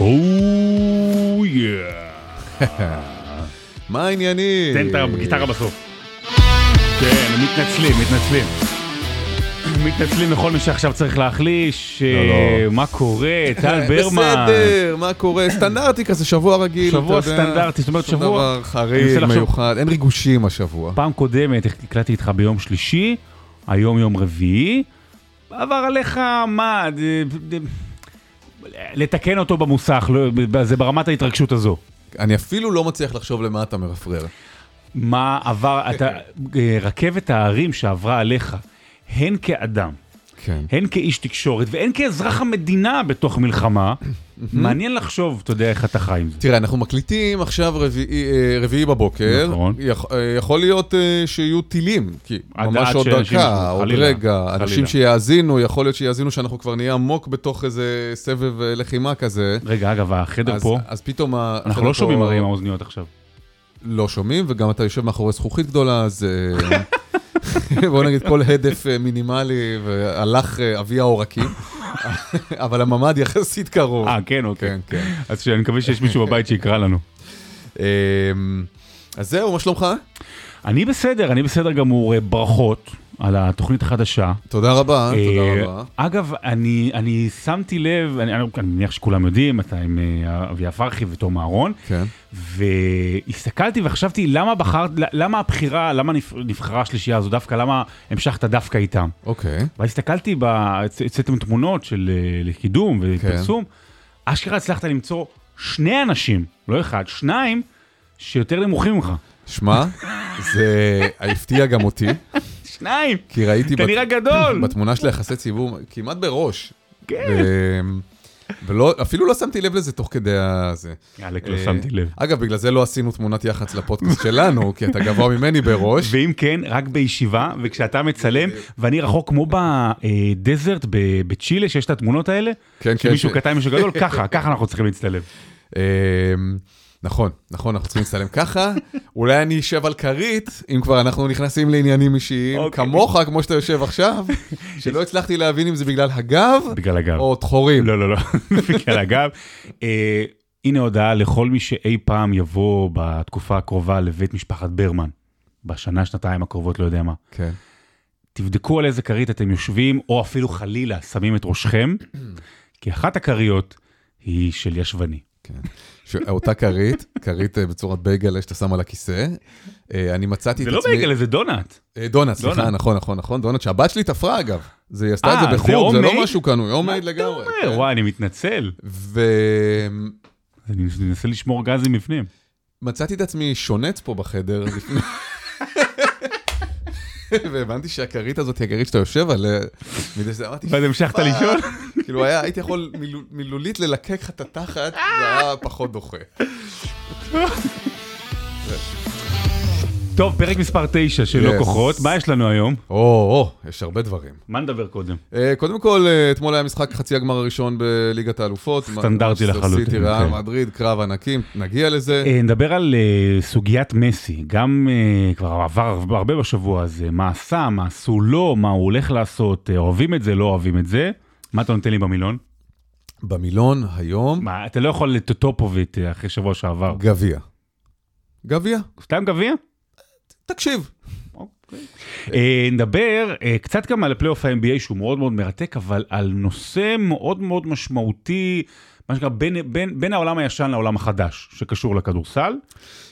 או יא. מה העניינים? תן את הגיטרה בסוף. כן, מתנצלים, מתנצלים. מתנצלים לכל מי שעכשיו צריך להחליש, לא, אה, לא. מה קורה, טל ברמן. בסדר, מה קורה? סטנדרטי כזה, שבוע רגיל. שבוע. סטנדרטי, זאת אומרת שום שבוע- דבר אני חריג, מיוחד, אין ריגושים השבוע. פעם קודמת הקלטתי איתך ביום שלישי, היום יום רביעי. עבר עליך, מה, ד- ד- לתקן אותו במוסך, לא- זה ברמת ההתרגשות הזו. אני אפילו לא מצליח לחשוב למה אתה מרפרר. מה עבר, אתה, אה, רכבת ההרים שעברה עליך, הן כאדם, כן. הן כאיש תקשורת והן כאזרח המדינה בתוך מלחמה, מעניין לחשוב, אתה יודע, איך אתה חי עם זה. תראה, אנחנו מקליטים עכשיו רביעי, אה, בבוקר. נכון. אה, יכול להיות אה, שיהיו טילים, כי ממש עוד דקה, עוד רגע. אנשים שיאזינו, יכול להיות שיאזינו שאנחנו כבר נהיה עמוק בתוך איזה סבב לחימה כזה. רגע, אגב, החדר פה, אז פתאום... אנחנו לא שומעים הרי עם האוזניות עכשיו. לא שומעים, וגם אתה יושב מאחורי זכוכית גדולה, אז... אה, בוא נגיד כל הדף אה, מינימלי, והלך אה, אבי העורקים, אבל הממ"ד יחסית קרוב. אה, כן, אוקיי. כן, כן. אז שאני מקווה שיש מישהו בבית שיקרא לנו. אמ, אז זהו, מה שלומך? אני בסדר, אני בסדר גמור, אה, ברכות על התוכנית החדשה. תודה רבה, אה, תודה רבה. אגב, אני, אני שמתי לב, אני, אני מניח שכולם יודעים, אתה עם אה, אביה פרחי ותום אהרון, כן. והסתכלתי וחשבתי למה בחרת, למה הבחירה, למה נבח- נבחרה השלישייה הזו דווקא, למה המשכת דווקא איתם. אוקיי. ואז הסתכלתי, ב- הצ- הוצאתם תמונות של אה, לקידום ופרסום, אשכרה הצלחת למצוא שני אנשים, לא אחד, שניים, שיותר נמוכים ממך. שמע, זה הפתיע גם אותי, שניים! כי ראיתי אתה נראה גדול! בתמונה של היחסי ציבור כמעט בראש. כן. ו- ולא, אפילו לא שמתי לב לזה תוך כדי הזה. יאללה, לא שמתי לב. אגב, בגלל זה לא עשינו תמונת יח"צ לפודקאסט שלנו, כי אתה גבוה ממני בראש. ואם כן, רק בישיבה, וכשאתה מצלם, ואני רחוק כמו בדזרט בצ'ילה, שיש את התמונות האלה, כן, כן. שמישהו ש- קטן, מישהו גדול, ככה, ככה אנחנו צריכים להצטלם. נכון, נכון, אנחנו צריכים להצטלם ככה. אולי אני אשב על כרית, אם כבר אנחנו נכנסים לעניינים אישיים, אוקיי. כמוך, כמו שאתה יושב עכשיו, שלא הצלחתי להבין אם זה בגלל הגב בגלל הגב. או תחורים. לא, לא, לא, בגלל הגב. אה, הנה הודעה לכל מי שאי פעם יבוא בתקופה הקרובה לבית משפחת ברמן, בשנה, שנתיים הקרובות, לא יודע מה. כן. תבדקו על איזה כרית אתם יושבים, או אפילו חלילה שמים את ראשכם, כי אחת הכריות היא של ישבני. כן. אותה כרית, כרית אה, בצורת בייגלה שאתה שם על הכיסא. אה, אני מצאתי את זה לא עצמי... בייגלה, זה דונלד. אה, דונלד, סליחה. נכון, נכון, נכון, דונלד, שהבת שלי תפרה אגב. זה, היא עשתה את אה, זה זה בחו"ל, זה לא? משהו מה הומייד אתה לגמרי. אומר? כן. וואי, אני מתנצל. אני מנסה לשמור גזים בפנים. ומצאתי את עצמי שונץ פה בחדר לפני... והבנתי שהכרית הזאת היא הכרית שאתה יושב עליה. ואז המשכת. לישון? כאילו היה, הייתי יכול מילול- מילולית ללקק לך את התחת, זה היה פחות דוחה. טוב, פרק מספר 9 של לא. כוחות, מה יש לנו היום? או, יש הרבה דברים. מה נדבר קודם? אה, קודם כל, אה, אתמול היה משחק חצי הגמר הראשון בליגת האלופות. סטנדרטי לחלוטין, סיטי, ריאל כן. מדריד, קרב ענקים, נגיע לזה. אה, נדבר על סוגיית מסי, גם כבר עבר הרבה בשבוע הזה, מה עשה, מה עשו לו, מה הוא הולך לעשות, אוהבים את זה, לא אוהבים את זה. מה אתה נותן לי במילון? במילון היום, מה, אתה לא יכול לטופוביט אה, אחרי שבוע שעבר. גביע. גביע, סתם גביע? תקשיב. אה, נדבר אה, קצת גם על הפלייאוף ה-NBA שהוא מאוד מאוד מרתק, אבל על נושא מאוד מאוד משמעותי, מה שנקרא בין, בין, בין העולם הישן לעולם החדש, שקשור לכדורסל.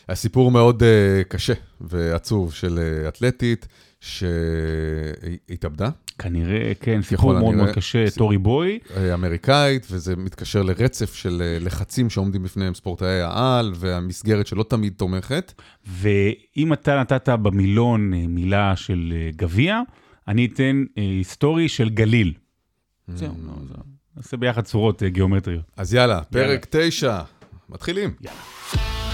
הסיפור מאוד אה, קשה ועצוב של אה, אתלטית שהתאבדה, כנראה, כן, סיפור מאוד מאוד. קשה, טורי בואי. אה, אמריקאית, וזה מתקשר לרצף של אה, לחצים שעומדים בפניהם ספורטאי העל, והמסגרת שלא תמיד תומכת. ואם אתה נתת במילון אה, מילה של גביע, אני אתן היסטורי של גליל. זהו, לא, זהו. נעשה ביחד צורות גיאומטריות. אז יאללה, פרק תשע, מתחילים. יאללה.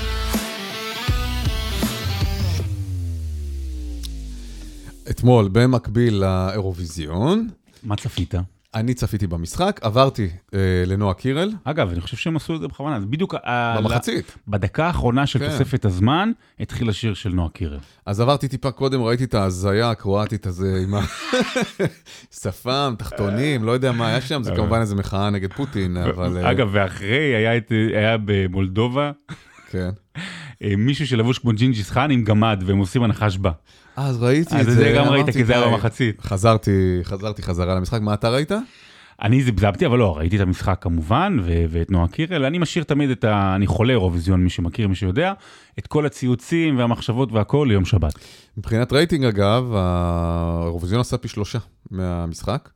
אתמול, במקביל לאירוויזיון, מה צפית? אני צפיתי במשחק, עברתי אה, לנועה קירל, אגב, אני חושב שהם עשו את זה בכוונה, זה בדיוק... ה- במחצית. בדקה האחרונה של כן. תוספת הזמן, התחיל השיר של נועה קירל. אז עברתי טיפה קודם, ראיתי את ההזיה הקרואטית הזה עם השפם, תחתונים, לא יודע מה היה שם, זה כמובן איזה מחאה נגד פוטין, אבל... אה, אגב, ואחרי היה את- היה במולדובה כן. אה, מישהו שלבוש כמו ג'ינג'יס חאן עם גמד, והם עושים הנחש בה. אז ראיתי אז את זה, זה גם ראית, כי זה היה. במחצית. חזרתי, חזרתי חזרה למשחק, מה אתה ראית? אני זיפזפתי, אבל לא, ראיתי את המשחק כמובן, ו- ואת נועה קירל, אני משאיר תמיד את ה... אני חולה אירוויזיון, מי שמכיר, מי שיודע, את כל הציוצים והמחשבות והכל ליום שבת. מבחינת רייטינג אגב, האירוויזיון עשה פי שלושה מהמשחק.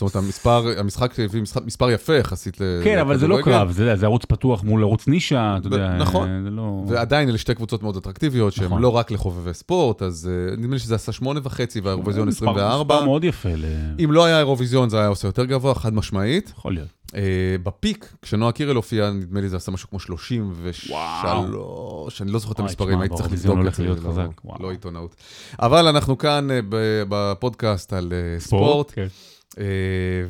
זאת אומרת, המספר, המשחק הביא מספר, מספר יפה יחסית ל- כן, אבל זה לא. קרב, זה, זה ערוץ פתוח מול ערוץ נישה, אתה יודע, נכון. זה לא... ועדיין אלה שתי קבוצות מאוד אטרקטיביות, שהן נכון. לא רק לחובבי ספורט, אז אה, נדמה לי שזה עשה שמונה וחצי והאירוויזיון מספר- 24. מספר מאוד יפה, ל... אם לא היה אירוויזיון זה היה עושה יותר גבוה, חד משמעית. יכול להיות. אה, בפיק, כשנועה קירל הופיעה, נדמה לי זה עשה משהו כמו 33, אני לא זוכר את המספרים, הייתי צריך לבדוק את זה, לא-. לא עיתונאות. אבל אנחנו כאן אה, ב- בפודקאסט על אה, ספורט, כן. אה,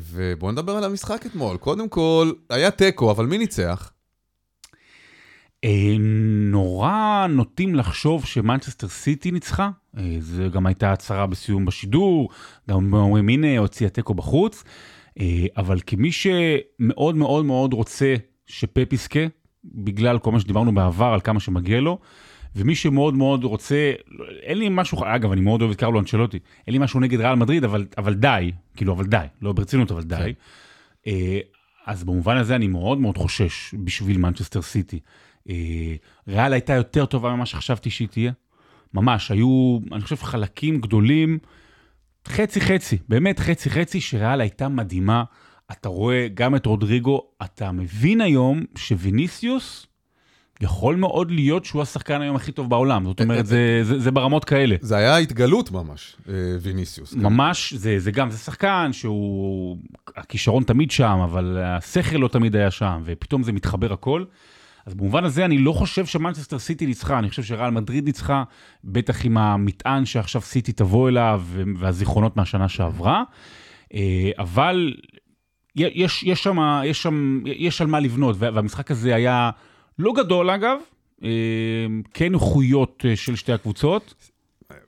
ובואו נדבר על המשחק אתמול. קודם כל, היה תיקו, אבל מי ניצח? אה, נורא נוטים לחשוב שמנצ'סטר סיטי ניצחה, אה, זה גם הייתה הצהרה בסיום בשידור, גם אומרים הנה הוציאה תיקו בחוץ, אה, אבל כמי שמאוד מאוד מאוד רוצה שפפ יזכה, בגלל כל מה שדיברנו בעבר על כמה שמגיע לו, ומי שמאוד מאוד רוצה, אין לי משהו, אגב אני מאוד אוהב את קרלו אנצ'לוטי, אין לי משהו נגד ריאל מדריד, אבל, אבל די, כאילו אבל די, לא ברצינות אבל די. אה, אז במובן הזה אני מאוד מאוד חושש בשביל מנצ'סטר סיטי. אה, ריאל הייתה יותר טובה ממה שחשבתי שהיא תהיה. ממש, היו, אני חושב, חלקים גדולים, חצי חצי, באמת חצי חצי, שריאל הייתה מדהימה. אתה רואה גם את רודריגו, אתה מבין היום שוויניסיוס יכול מאוד להיות שהוא השחקן היום הכי טוב בעולם. זאת אומרת, זה, זה, זה ברמות כאלה. זה היה התגלות ממש, אה, ויניסיוס. כן. ממש, זה, זה גם, זה שחקן שהוא, הכישרון תמיד שם, אבל השכל לא תמיד היה שם, ופתאום זה מתחבר הכל. אז במובן הזה אני לא חושב שמנצ'סטר סיטי ניצחה, אני חושב שריאל מדריד ניצחה, בטח עם המטען שעכשיו סיטי תבוא אליו, והזיכרונות מהשנה שעברה. אה, אבל יש, יש, שם, יש שם, יש על מה לבנות, וה- והמשחק הזה היה לא גדול אגב, אה, כן איכויות אה, של שתי הקבוצות.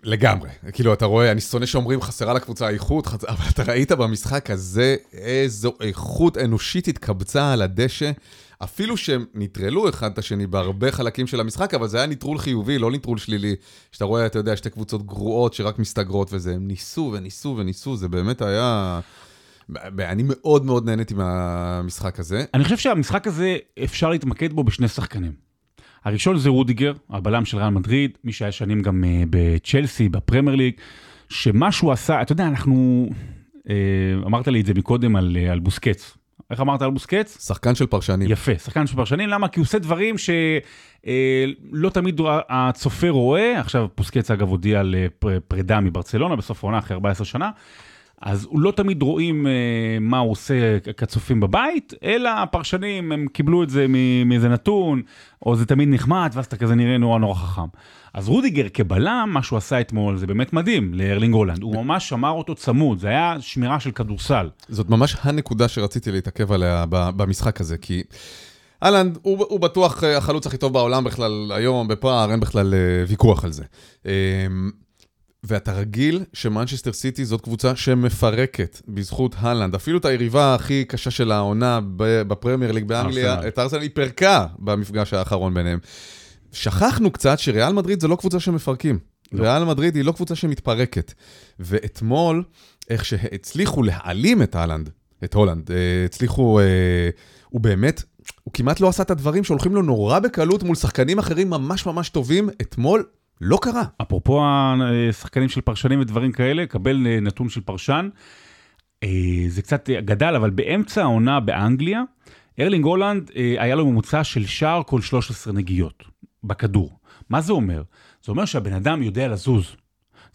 לגמרי. כאילו, אתה רואה, אני שונא שאומרים חסרה לקבוצה איכות, חצ- אבל אתה ראית במשחק הזה איזו איכות אנושית התקבצה על הדשא. אפילו שהם נטרלו אחד את השני בהרבה חלקים של המשחק, אבל זה היה נטרול חיובי, לא נטרול שלילי. שאתה רואה, אתה יודע, שתי קבוצות גרועות שרק מסתגרות וזה, הם ניסו וניסו וניסו, זה באמת היה... אני מאוד מאוד נהניתי מהמשחק הזה. אני חושב שהמשחק הזה, אפשר להתמקד בו בשני שחקנים. הראשון זה רודיגר, הבלם של ריאל מדריד, מי שהיה שנים גם אה, בצ'לסי, בפרמייר ליג, שמה שהוא עשה, אתה יודע, אנחנו, אה, אמרת לי את זה מקודם על, uh, על בוסקץ. איך אמרת על בוסקץ? שחקן של פרשנים. יפה, שחקן של פרשנים, למה? כי הוא עושה דברים שלא תמיד הצופה רואה, עכשיו בוסקץ אגב הודיע על אה, פר- פרידה מברצלונה בסוף העונה אחרי 14 שנה, אז לא תמיד רואים אה, מה הוא עושה כצופים בבית, אלא הפרשנים הם קיבלו את זה מאיזה נתון, או זה תמיד נחמד, ואז אתה כזה נראה נורא נורא חכם. אז רודיגר כבלם, מה שהוא עשה אתמול זה באמת מדהים לארלינג הולנד, הוא ממש שמר אותו צמוד, זה היה שמירה של כדורסל. זאת ממש הנקודה שרציתי להתעכב עליה במשחק הזה, כי אהלנד הוא, הוא בטוח אה, החלוץ הכי טוב בעולם בכלל היום בפער, אין בכלל אה, ויכוח על זה. ואתה רגיל שמנצ'סטר סיטי זאת קבוצה שמפרקת בזכות הלנד. אפילו את היריבה הכי קשה של העונה בפרמייר ליג באנגליה. את ארסנל היא פירקה במפגש האחרון ביניהם. שכחנו קצת שריאל מדריד זה לא קבוצה שמפרקים. לא. ריאל מדריד היא לא קבוצה שמתפרקת. ואתמול, איך שהצליחו להעלים את הלנד, את הולנד, אה, הצליחו, אה, הוא באמת, הוא כמעט לא עשה את הדברים שהולכים לו נורא בקלות מול שחקנים אחרים ממש ממש טובים, אתמול לא קרה. אפרופו השחקנים של פרשנים ודברים כאלה, קבל אה, נתון של פרשן. אה, זה קצת גדל, אבל באמצע העונה באנגליה, ארלינג הולנד אה, היה לו ממוצע של שער כל 13 נגיעות בכדור. מה זה אומר? זה אומר שהבן אדם יודע לזוז.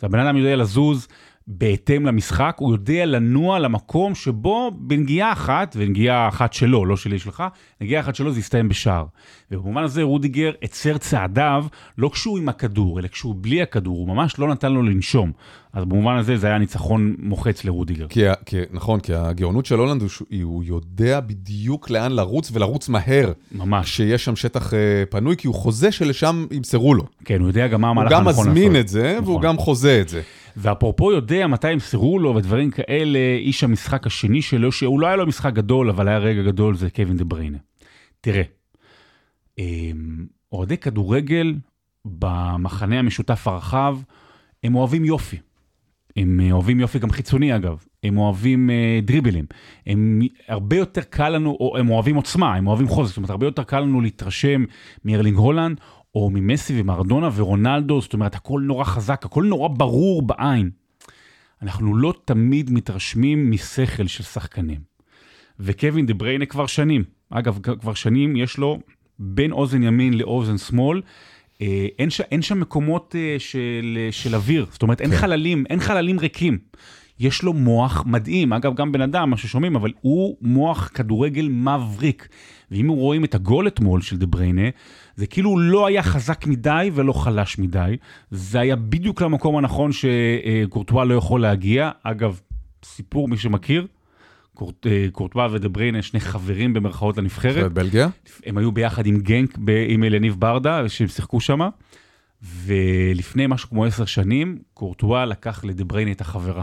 הבן אדם יודע לזוז בהתאם למשחק, הוא יודע לנוע למקום שבו בנגיעה אחת, ונגיעה אחת שלו, לא שלי שלך, נגיעה אחת שלו זה יסתיים בשער. ובמובן הזה רודיגר עצר צעדיו, לא כשהוא עם הכדור, אלא כשהוא בלי הכדור, הוא ממש לא נתן לו לנשום. אז במובן הזה זה היה ניצחון מוחץ לרודיגר. כי, כי, נכון, כי הגאונות של הולנד הוא שהוא יודע בדיוק לאן לרוץ ולרוץ מהר. ממש. שיש שם שטח אה, פנוי, כי הוא חוזה שלשם ימסרו לו. כן, הוא יודע גם מה המהלך הוא הנכון גם לעשות. מזמין את זה, והוא נכון. גם חוזה את זה. ואפרופו יודע מתי ימסרו לו ודברים כאלה, איש המשחק השני שלו, שהוא לא היה לו משחק גדול, אבל היה רגע גדול, זה קווין דה בריינה. תראה, אמ, אוהדי כדורגל במחנה המשותף הרחב, הם אוהבים יופי. הם אה, אוהבים יופי גם חיצוני אגב, הם אוהבים אה, דריבלים, הם הרבה יותר קל לנו, או הם אוהבים עוצמה, הם אוהבים חוזק, זאת אומרת הרבה יותר קל לנו להתרשם מארלינג הולנד, או ממסי ומרדונה ורונלדו, זאת אומרת הכל נורא חזק, הכל נורא ברור בעין. אנחנו לא תמיד מתרשמים משכל של שחקנים. וקווין דה בריינה כבר שנים, אגב כבר שנים יש לו בין אוזן ימין לאוזן שמאל, אה, אין, ש, אין שם מקומות אה, של, של אוויר, זאת אומרת אין כן. חללים, אין חללים ריקים. יש לו מוח מדהים, אגב גם בן אדם, מה ששומעים, אבל הוא מוח כדורגל מבריק. ואם רואים את הגול אתמול של דה בריינה, זה כאילו לא היה חזק מדי ולא חלש מדי, זה היה בדיוק למקום הנכון שקורטואה לא יכול להגיע. אגב, סיפור מי שמכיר, קורט, אה, קורטואה ודה בריינה שני חברים במרכאות לנבחרת. בלגיה? הם היו ביחד עם גנק, ב- עם אלניב ברדה, שהם שיחקו שם, ולפני משהו כמו עשר שנים, קורטואה לקח לדה בריינה את החברה.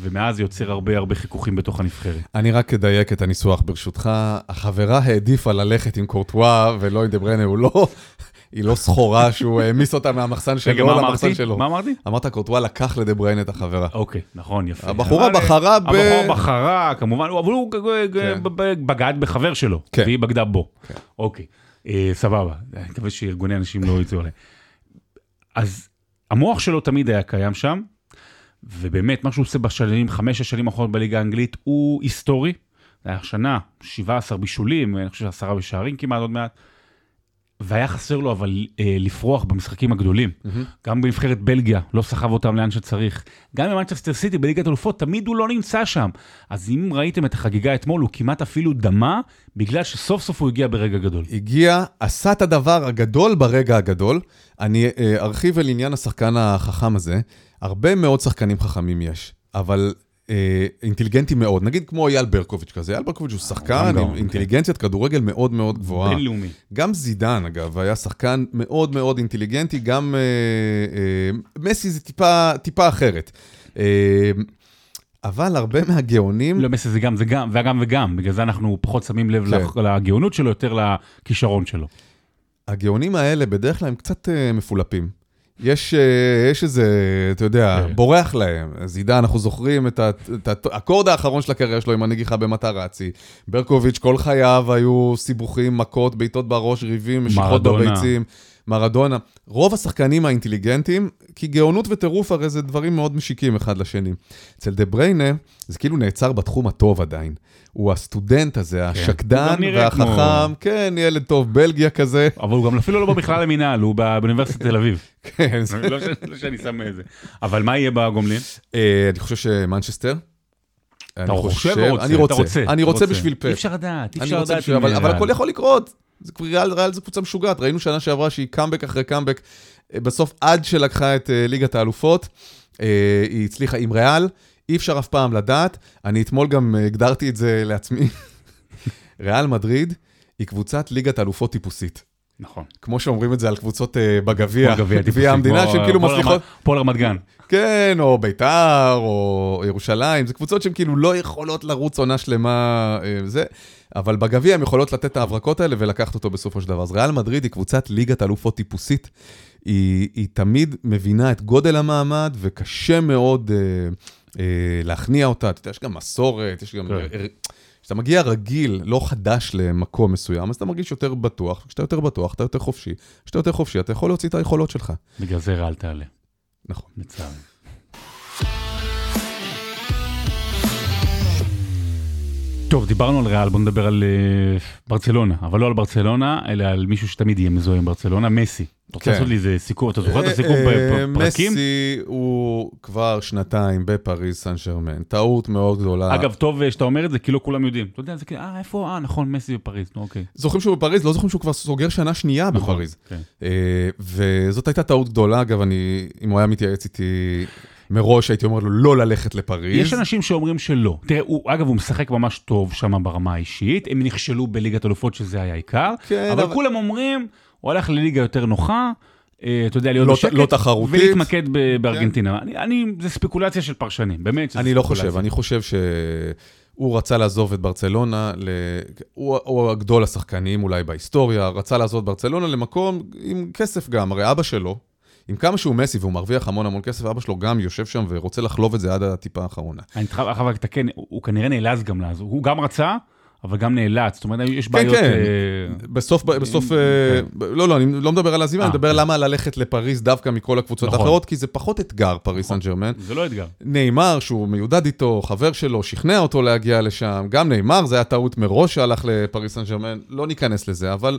ומאז יוצר הרבה הרבה חיכוכים בתוך הנבחרת. אני רק אדייק את הניסוח ברשותך. החברה העדיפה ללכת עם קורטואה ולא עם דה בריינה, הוא לא... היא לא סחורה שהוא העמיס אותה מהמחסן שלו למחסן אמרתי? שלו. מה אמרתי? אמרת קורטואה לקח לדה בריינה את החברה. אוקיי, נכון, יפה. הבחורה בחרה ב- הבחורה בחרה, כמובן, אבל הוא כן. בגד בחבר שלו, כן. והיא בגדה בו. כן. אוקיי, אה, סבבה. אני מקווה שארגוני אנשים לא יצאו עליי. אז המוח שלו תמיד היה קיים שם, ובאמת, מה שהוא עוש בשנים, חמש השנים האחרונות בליגה האנגלית, הוא היסטורי. זה היה שנה, 17 בישולים, אני חושב עשרה בשערים כמעט עוד מעט. והיה חסר לו אבל אה, לפרוח במשחקים הגדולים. גם בנבחרת בלגיה, לא סחב אותם לאן שצריך. גם במנצ'סטר סיטי בליגת אלופות, תמיד הוא לא נמצא שם. אז אם ראיתם את החגיגה אתמול, הוא כמעט אפילו דמה, בגלל שסוף סוף הוא הגיע ברגע גדול. הגיע, עשה את הדבר הגדול ברגע הגדול. אני אה, ארחיב על עניין השחקן החכם הזה. הרבה מאוד שחקנים חכמים יש, אבל אה, אינטליגנטים מאוד. נגיד כמו אייל ברקוביץ' כזה. אייל ברקוביץ' הוא שחקן גם גאון, עם כן. אינטליגנציית כדורגל מאוד מאוד גבוהה. בינלאומי. גם זידן, אגב, היה שחקן מאוד מאוד אינטליגנטי, גם אה, אה, מסי זה טיפה, טיפה אחרת. אה, אבל הרבה מהגאונים, לא, מסי זה גם, זה גם, וגם וגם, בגלל זה אנחנו פחות שמים לב כן. לגאונות שלו, יותר לכישרון שלו. הגאונים האלה בדרך כלל הם קצת אה, מפולפים. יש, אה, יש איזה, אתה יודע, כן. בורח להם. זידן, אנחנו זוכרים את האקורד האחרון של הקריירה שלו עם הנגיחה במטרצי. ברקוביץ', כל חייו היו סיבוכים, מכות, בעיטות בראש, ריבים, משיכות מרדונה. בביצים. מרדונה. רוב השחקנים האינטליגנטים, כי גאונות וטירוף הרי זה דברים מאוד משיקים אחד לשני. אצל דה בריינה, זה כאילו נעצר בתחום הטוב עדיין. הוא הסטודנט הזה, השקדן הוא גם נראה כמו- והחכם, כן, ילד טוב, בלגיה כזה. אבל הוא גם אפילו לא בכלל למינהל, הוא בא- באוניברסיטת תל אביב. כן, זה- לא לא שאני שם איזה. אבל מה יהיה בגומלין? אה, אני חושב שמנצ'סטר. אתה חושב או רוצה? אני רוצה, אני רוצה. בשביל פפ. אי אפשר לדעת, אי אפשר לדעת. אבל. הכל יכול לקרות. זה כבר- ריאל, ריאל זה קבוצה משוגעת, ראינו שנה שעברה שהיא קאמבק אחרי קאמבק, אה, בסוף עד שלקחה את אה, ליגת האלופות, אה, היא הצליחה עם ריאל, אי אפשר אף פעם לדעת. אני אתמול גם הגדרתי את זה לעצמי. ריאל מדריד היא קבוצת ליגת האלופות טיפוסית. נכון. כמו שאומרים את זה על קבוצות אה, בגביע, גביע המדינה, שהן כאילו הפועל מצליחות... הפועל רמת גן. כן, או ביתר, או ירושלים, זה קבוצות שהן כאילו לא יכולות לרוץ עונה שלמה, אה, זה, אבל בגביע הן יכולות לתת את ההברקות האלה ולקחת אותו בסופו של דבר. אז ריאל מדריד היא קבוצת ליגת אלופות טיפוסית. היא, היא תמיד מבינה את גודל המעמד, וקשה מאוד אה, אה, להכניע אותה. אתה יודע, יש גם מסורת, יש גם... כן. כשאתה מגיע רגיל, לא חדש למקום מסוים, אז אתה מרגיש יותר בטוח, כשאתה יותר בטוח, אתה יותר חופשי. כשאתה יותר חופשי, אתה יכול להוציא את היכולות שלך. בגלל זה ריאל תעלה, נכון. לצערי. טוב, דיברנו על ריאל, בוא נדבר על אה, ברצלונה, אבל לא על ברצלונה, אלא על מישהו שתמיד יהיה מזוהה עם ברצלונה, מסי. אתה רוצה כן. לעשות לי איזה סיכום, אתה זוכר את אה, הסיכום אה, בפרקים? מסי הוא כבר שנתיים בפריז סן שרמן, טעות מאוד גדולה. אגב, טוב שאתה אומר את זה, כי לא כולם יודעים. אתה יודע, זה כאילו, אה, איפה, אה, נכון, מסי בפריז, נו, אוקיי. זוכרים שהוא בפריז, לא זוכרים שהוא כבר סוגר שנה שנייה נכון, בפריז. כן. וזאת הייתה טעות גדולה, אגב, אם הוא היה מתייעץ איתי מראש, הייתי אומר לו לא ללכת לפריז. יש אנשים שאומרים שלא. תראה, הוא, אגב, הוא משחק ממש טוב שם ברמה האישית, הם נכשלו בליגת אלופות שזה היה העיקר, כן, אבל אבל- כולם אומרים, הוא הלך לליגה יותר נוחה, אה, אתה יודע, להיות לא- בשקט, לא תחרותית. ולהתמקד ב- בארגנטינה. אני, אני, זה ספקולציה של פרשנים, באמת. שזה אני לא ספקולציה. חושב, אני חושב שהוא רצה לעזוב את ברצלונה, ל... הוא, הוא הגדול השחקנים אולי בהיסטוריה, רצה לעזוב את ברצלונה למקום עם כסף גם, הרי אבא שלו, עם כמה שהוא מסי והוא מרוויח המון המון כסף, אבא שלו גם יושב שם ורוצה לחלוב את זה עד הטיפה האחרונה. אני חייב רק לתקן, הוא כנראה נאלץ גם לעזוב. הוא גם רצה, אבל גם נאלץ. זאת אומרת, יש כן, בעיות... כן. אה, בסוף, בסוף, כן. אה, לא, לא, אני לא מדבר על אה, אני מדבר כן. למה ללכת לפריז דווקא מכל הקבוצות נכון. האחרות, כי זה פחות אתגר, פריז סן ג'רמן. זה לא אתגר. נאמר, שהוא מיודד איתו, חבר שלו, שכנע אותו להגיע לשם. גם נאמר, זה היה טעות מראש שהלך לפריס סן ג'רמן, לא ניכנס לזה, אבל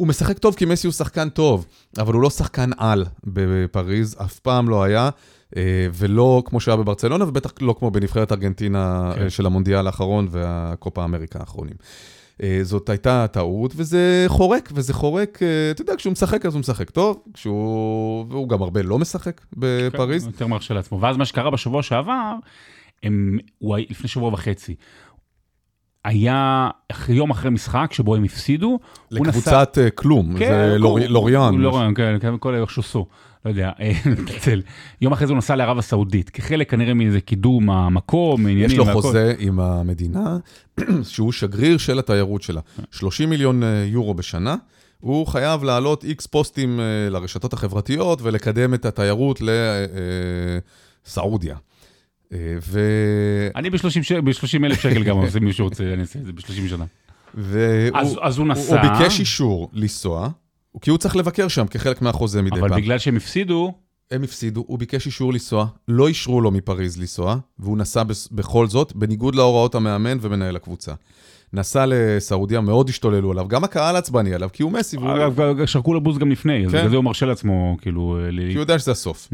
הוא משחק טוב כי מסי הוא שחקן טוב, אבל הוא לא שחקן על בפריז, אף פעם לא היה, אה, ולא כמו שהיה בברצלונה, ובטח לא כמו בנבחרת ארגנטינה כן. אה, של המונדיאל האחרון והקופה אמריקה האחרונים. אה, זאת הייתה טעות, וזה חורק, וזה חורק, אתה יודע, כשהוא משחק אז הוא משחק טוב, כשהוא... והוא גם הרבה לא משחק בפריז. כן, יותר מרשה לעצמו. ואז מה שקרה בשבוע שעבר, הם, הוא, לפני שבוע וחצי, היה יום אחרי משחק שבו הם הפסידו, הוא נסע- לקבוצת אה, כלום, זה הוא- לור- לוריאן. לוריאן, כן, כן, כל שוסו, לא יודע, אה, מתנצל. יום אחרי זה הוא נסע לערב הסעודית, כחלק כנראה מאיזה קידום המקום, עניינים. יש לו והכל. חוזה עם המדינה, שהוא שגריר של התיירות שלה. 30 מיליון אה, יורו בשנה. הוא חייב להעלות איקס פוסטים לרשתות החברתיות ולקדם את התיירות לסעודיה. ו... אני ב-30 אלף שקל גם, אם מישהו רוצה, אני אעשה את זה ב-30 שנה. אז- הוא הוא נסע. ביקש אישור לנסוע, כי הוא צריך לבקר שם כחלק מהחוזה מדי אבל פעם. בגלל שהם הפסידו, הם הפסידו, הוא ביקש אישור לנסוע, לא אישרו לו מפריז לנסוע, והוא נסע בכל זאת, בניגוד להוראות המאמן ומנהל הקבוצה. נסע לסעודיה, מאוד השתוללו עליו, גם הקהל עצבני עליו, כי הוא מסי. אגב, שרקו לו בוז גם לפני, אז כן. בגלל זה הוא מרשה לעצמו, כאילו... ל- כי הוא יודע שזה הסוף.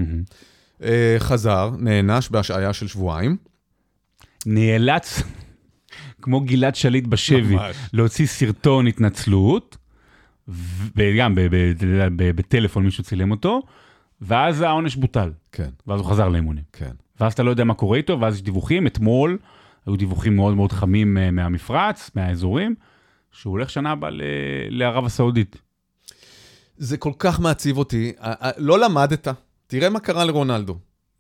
אה, חזר, נענש בהשעיה של שבועיים. נאלץ, כמו גלעד שליט בשבי, ממש. להוציא סרטון התנצלות, וגם בטלפון מישהו צילם אותו, ואז העונש בוטל, כן, ואז הוא חזר לאימונים. כן. ואז אתה לא יודע מה קורה איתו, ואז יש דיווחים, אתמול היו דיווחים מאוד מאוד חמים אה, מהמפרץ, מהאזורים, שהוא הולך שנה הבאה לערב הסעודית. זה כל כך מעציב אותי. לא למדת, תראה מה קרה לרונלדו.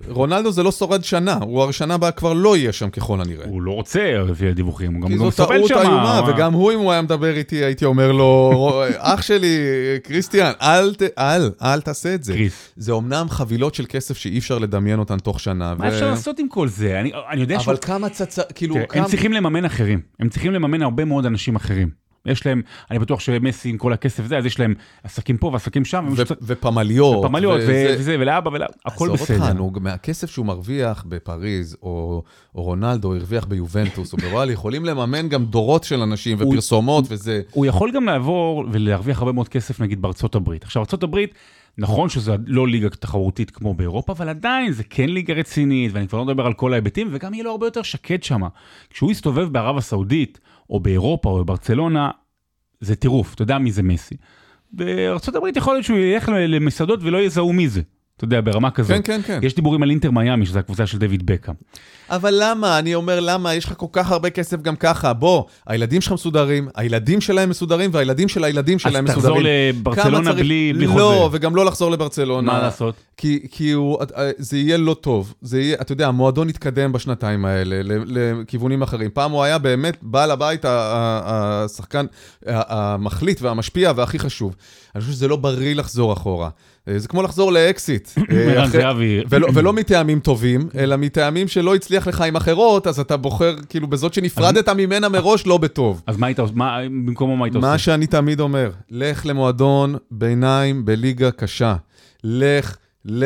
רונלדו זה לא שורד שנה, הוא הרי שנה הבאה כבר לא יהיה שם ככל הנראה. הוא לא רוצה, לפי הדיווחים, הוא גם כי גם זו סובל טעות שם. איומה, מה- וגם הוא, אם הוא היה מדבר איתי, הייתי אומר לו, אח שלי, קריסטיאן, אל, ת- אל, אל תעשה את זה. קריס. זה אומנם חבילות של כסף שאי אפשר לדמיין אותן תוך שנה. מה ו- אפשר לעשות עם כל זה? אני אני יודע שהוא... אבל כמה צצה, כאילו, תראה, כמה... הם צריכים לממן אחרים, הם צריכים לממן הרבה מאוד אנשים אחרים. יש להם, אני בטוח שמסי עם כל הכסף זה, אז יש להם עסקים פה ועסקים שם, ו- והם שצ- ופמליות. פמליות וזה- וזה, ולאבא, ולאבא, הכל עזוב אותך, בסדר. מהכסף שהוא מרוויח בפריז, או, או רונלדו הרוויח ביובנטוס, או בוואלי, יכולים לממן גם דורות של אנשים ופרסומות וזה. הוא יכול גם לעבור ולהרוויח הרבה מאוד כסף נגיד בארצות הברית. עכשיו, ארצות הברית, נכון שזו לא ליגה תחרותית כמו באירופה, אבל עדיין זה כן ליגה רצינית, ואני כבר לא מדבר על כל ההיבטים, וגם יהיה לו הרבה יותר שקט שם. כשהוא יסתובב בערב הסעודית, או באירופה, או בברצלונה, זה טירוף, אתה יודע מי זה מסי. הברית יכול להיות שהוא ילך למסעדות ולא יזהו מי זה. אתה יודע, ברמה כזאת. כן, כן, כן. יש דיבורים על אינטר מיאמי, שזו הקבוצה של דויד בקאם. אבל למה? אני אומר למה? יש לך כל כך הרבה כסף גם ככה. בוא, הילדים שלך מסודרים, הילדים שלהם מסודרים, והילדים של הילדים שלהם אז מסודרים. תחזור כמה לברצלונה צריך- בלי בלי לא, חוזה. וגם לא לחזור לברצלונה. מה לעשות? כי, כי הוא, אה, זה יהיה לא טוב. זה יהיה, אתה יודע, המועדון התקדם בשנתיים האלה לכיוונים אחרים. פעם הוא היה באמת בעל הבית, השחקן המחליט והמשפיע והכי חשוב. אני חושב שזה לא בריא לחזור אחורה. אה, זה כמו לחזור לאקסיט. אה. ולא, מטעמים טובים, אלא מטעמים שלא הצליח לך עם אחרות, אז אתה בוחר, כאילו, בזאת שנפרדת ממנה מראש, לא בטוב. אז מה היית עושה? במקומו מה היית עושה? מה שאני תמיד אומר, לך למועדון ביניים בליגה קשה. לך ל...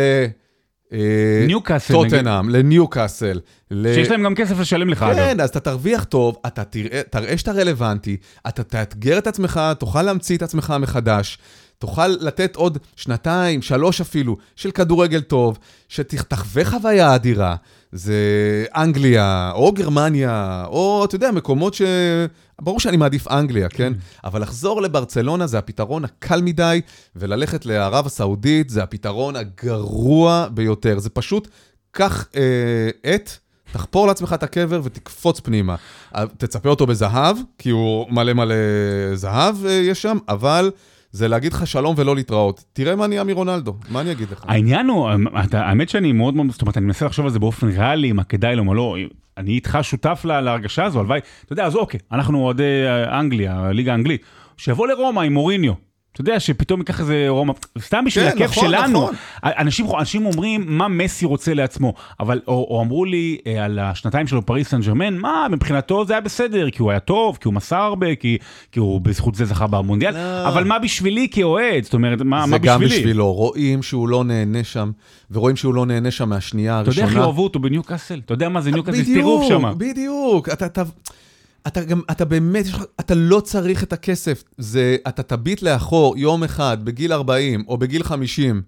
אה, ניוקאסל, נגיד. טוטנאם, לניוקאסל. ל- שיש להם גם כסף לשלם לך, אגב. כן, אז אתה תרוויח טוב, אתה תראה שאתה רלוונטי, אתה תאתגר את עצמך, תוכל להמציא את עצמך מחדש, תוכל לתת עוד שנתיים, שלוש אפילו, של כדורגל טוב, שתחווה חוויה אדירה. זה אנגליה, או גרמניה, או, אתה יודע, מקומות ש... ברור שאני מעדיף אנגליה, כן? אבל לחזור לברצלונה זה הפתרון הקל מדי, וללכת לערב הסעודית זה הפתרון הגרוע ביותר. זה פשוט, קח אה, עט, תחפור לעצמך את הקבר ותקפוץ פנימה. אה, תצפה אותו בזהב, כי הוא מלא מלא זהב אה, יש שם, אבל זה להגיד לך שלום ולא להתראות. תראה מה נהיה מרונלדו, מה אני אגיד לך? העניין הוא, אתה- האמת שאני מאוד מאוד, זאת אומרת, אני מנסה לחשוב על זה באופן ריאלי, מה כדאי לו, מה לא. אני איתך שותף לה- להרגשה הזו, הלוואי, אתה יודע, אז אוקיי, אנחנו אוהדי אנגליה, הליגה האנגלית, שיבוא לרומא עם מוריניו. אתה יודע, שפתאום ייקח איזה רומא, סתם בשביל כן, הכיף נכון, שלנו. נכון. אנשים, אנשים אומרים מה מסי רוצה לעצמו, אבל, או, או אמרו לי אה, על השנתיים שלו בפריס סן ג'רמן, מה, מבחינתו זה היה בסדר, כי הוא היה טוב, כי הוא מסר הרבה, כי, כי הוא בזכות זה זכה במונדיאל, לא. אבל מה בשבילי כאוהד? זאת אומרת, מה, זה מה גם בשבילי? בשבילו, רואים שהוא לא נהנה שם, ורואים שהוא לא נהנה שם מהשנייה אתה יודע הראשונה. איך יאהבו אותו בניוקאסל? אתה יודע מה זה ניוקאסל? זה טירוף שם. בדיוק, אתה, אתה, גם, אתה באמת, אתה לא צריך את הכסף. זה, אתה תביט לאחור יום אחד, בגיל 40 או בגיל 50,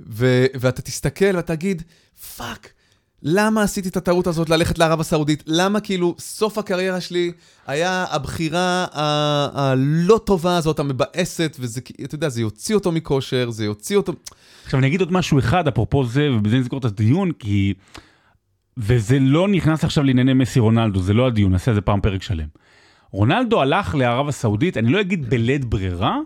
ו, ואתה תסתכל ותגיד, fuck, למה עשיתי את הטעות הזאת ללכת לערב הסעודית? למה כאילו סוף הקריירה שלי היה הבחירה הלא טובה הזאת, המבאסת, וזה, אתה יודע, זה יוציא אותו מכושר, זה יוציא אותו... עכשיו אני אגיד עוד משהו אחד אפרופו זה, ובזה נסגור את הדיון, כי... וזה לא נכנס עכשיו לענייני מסי רונלדו, זה לא הדיון, נעשה על זה פעם פרק שלם. רונלדו הלך לערב הסעודית, אני לא אגיד בלית ברירה,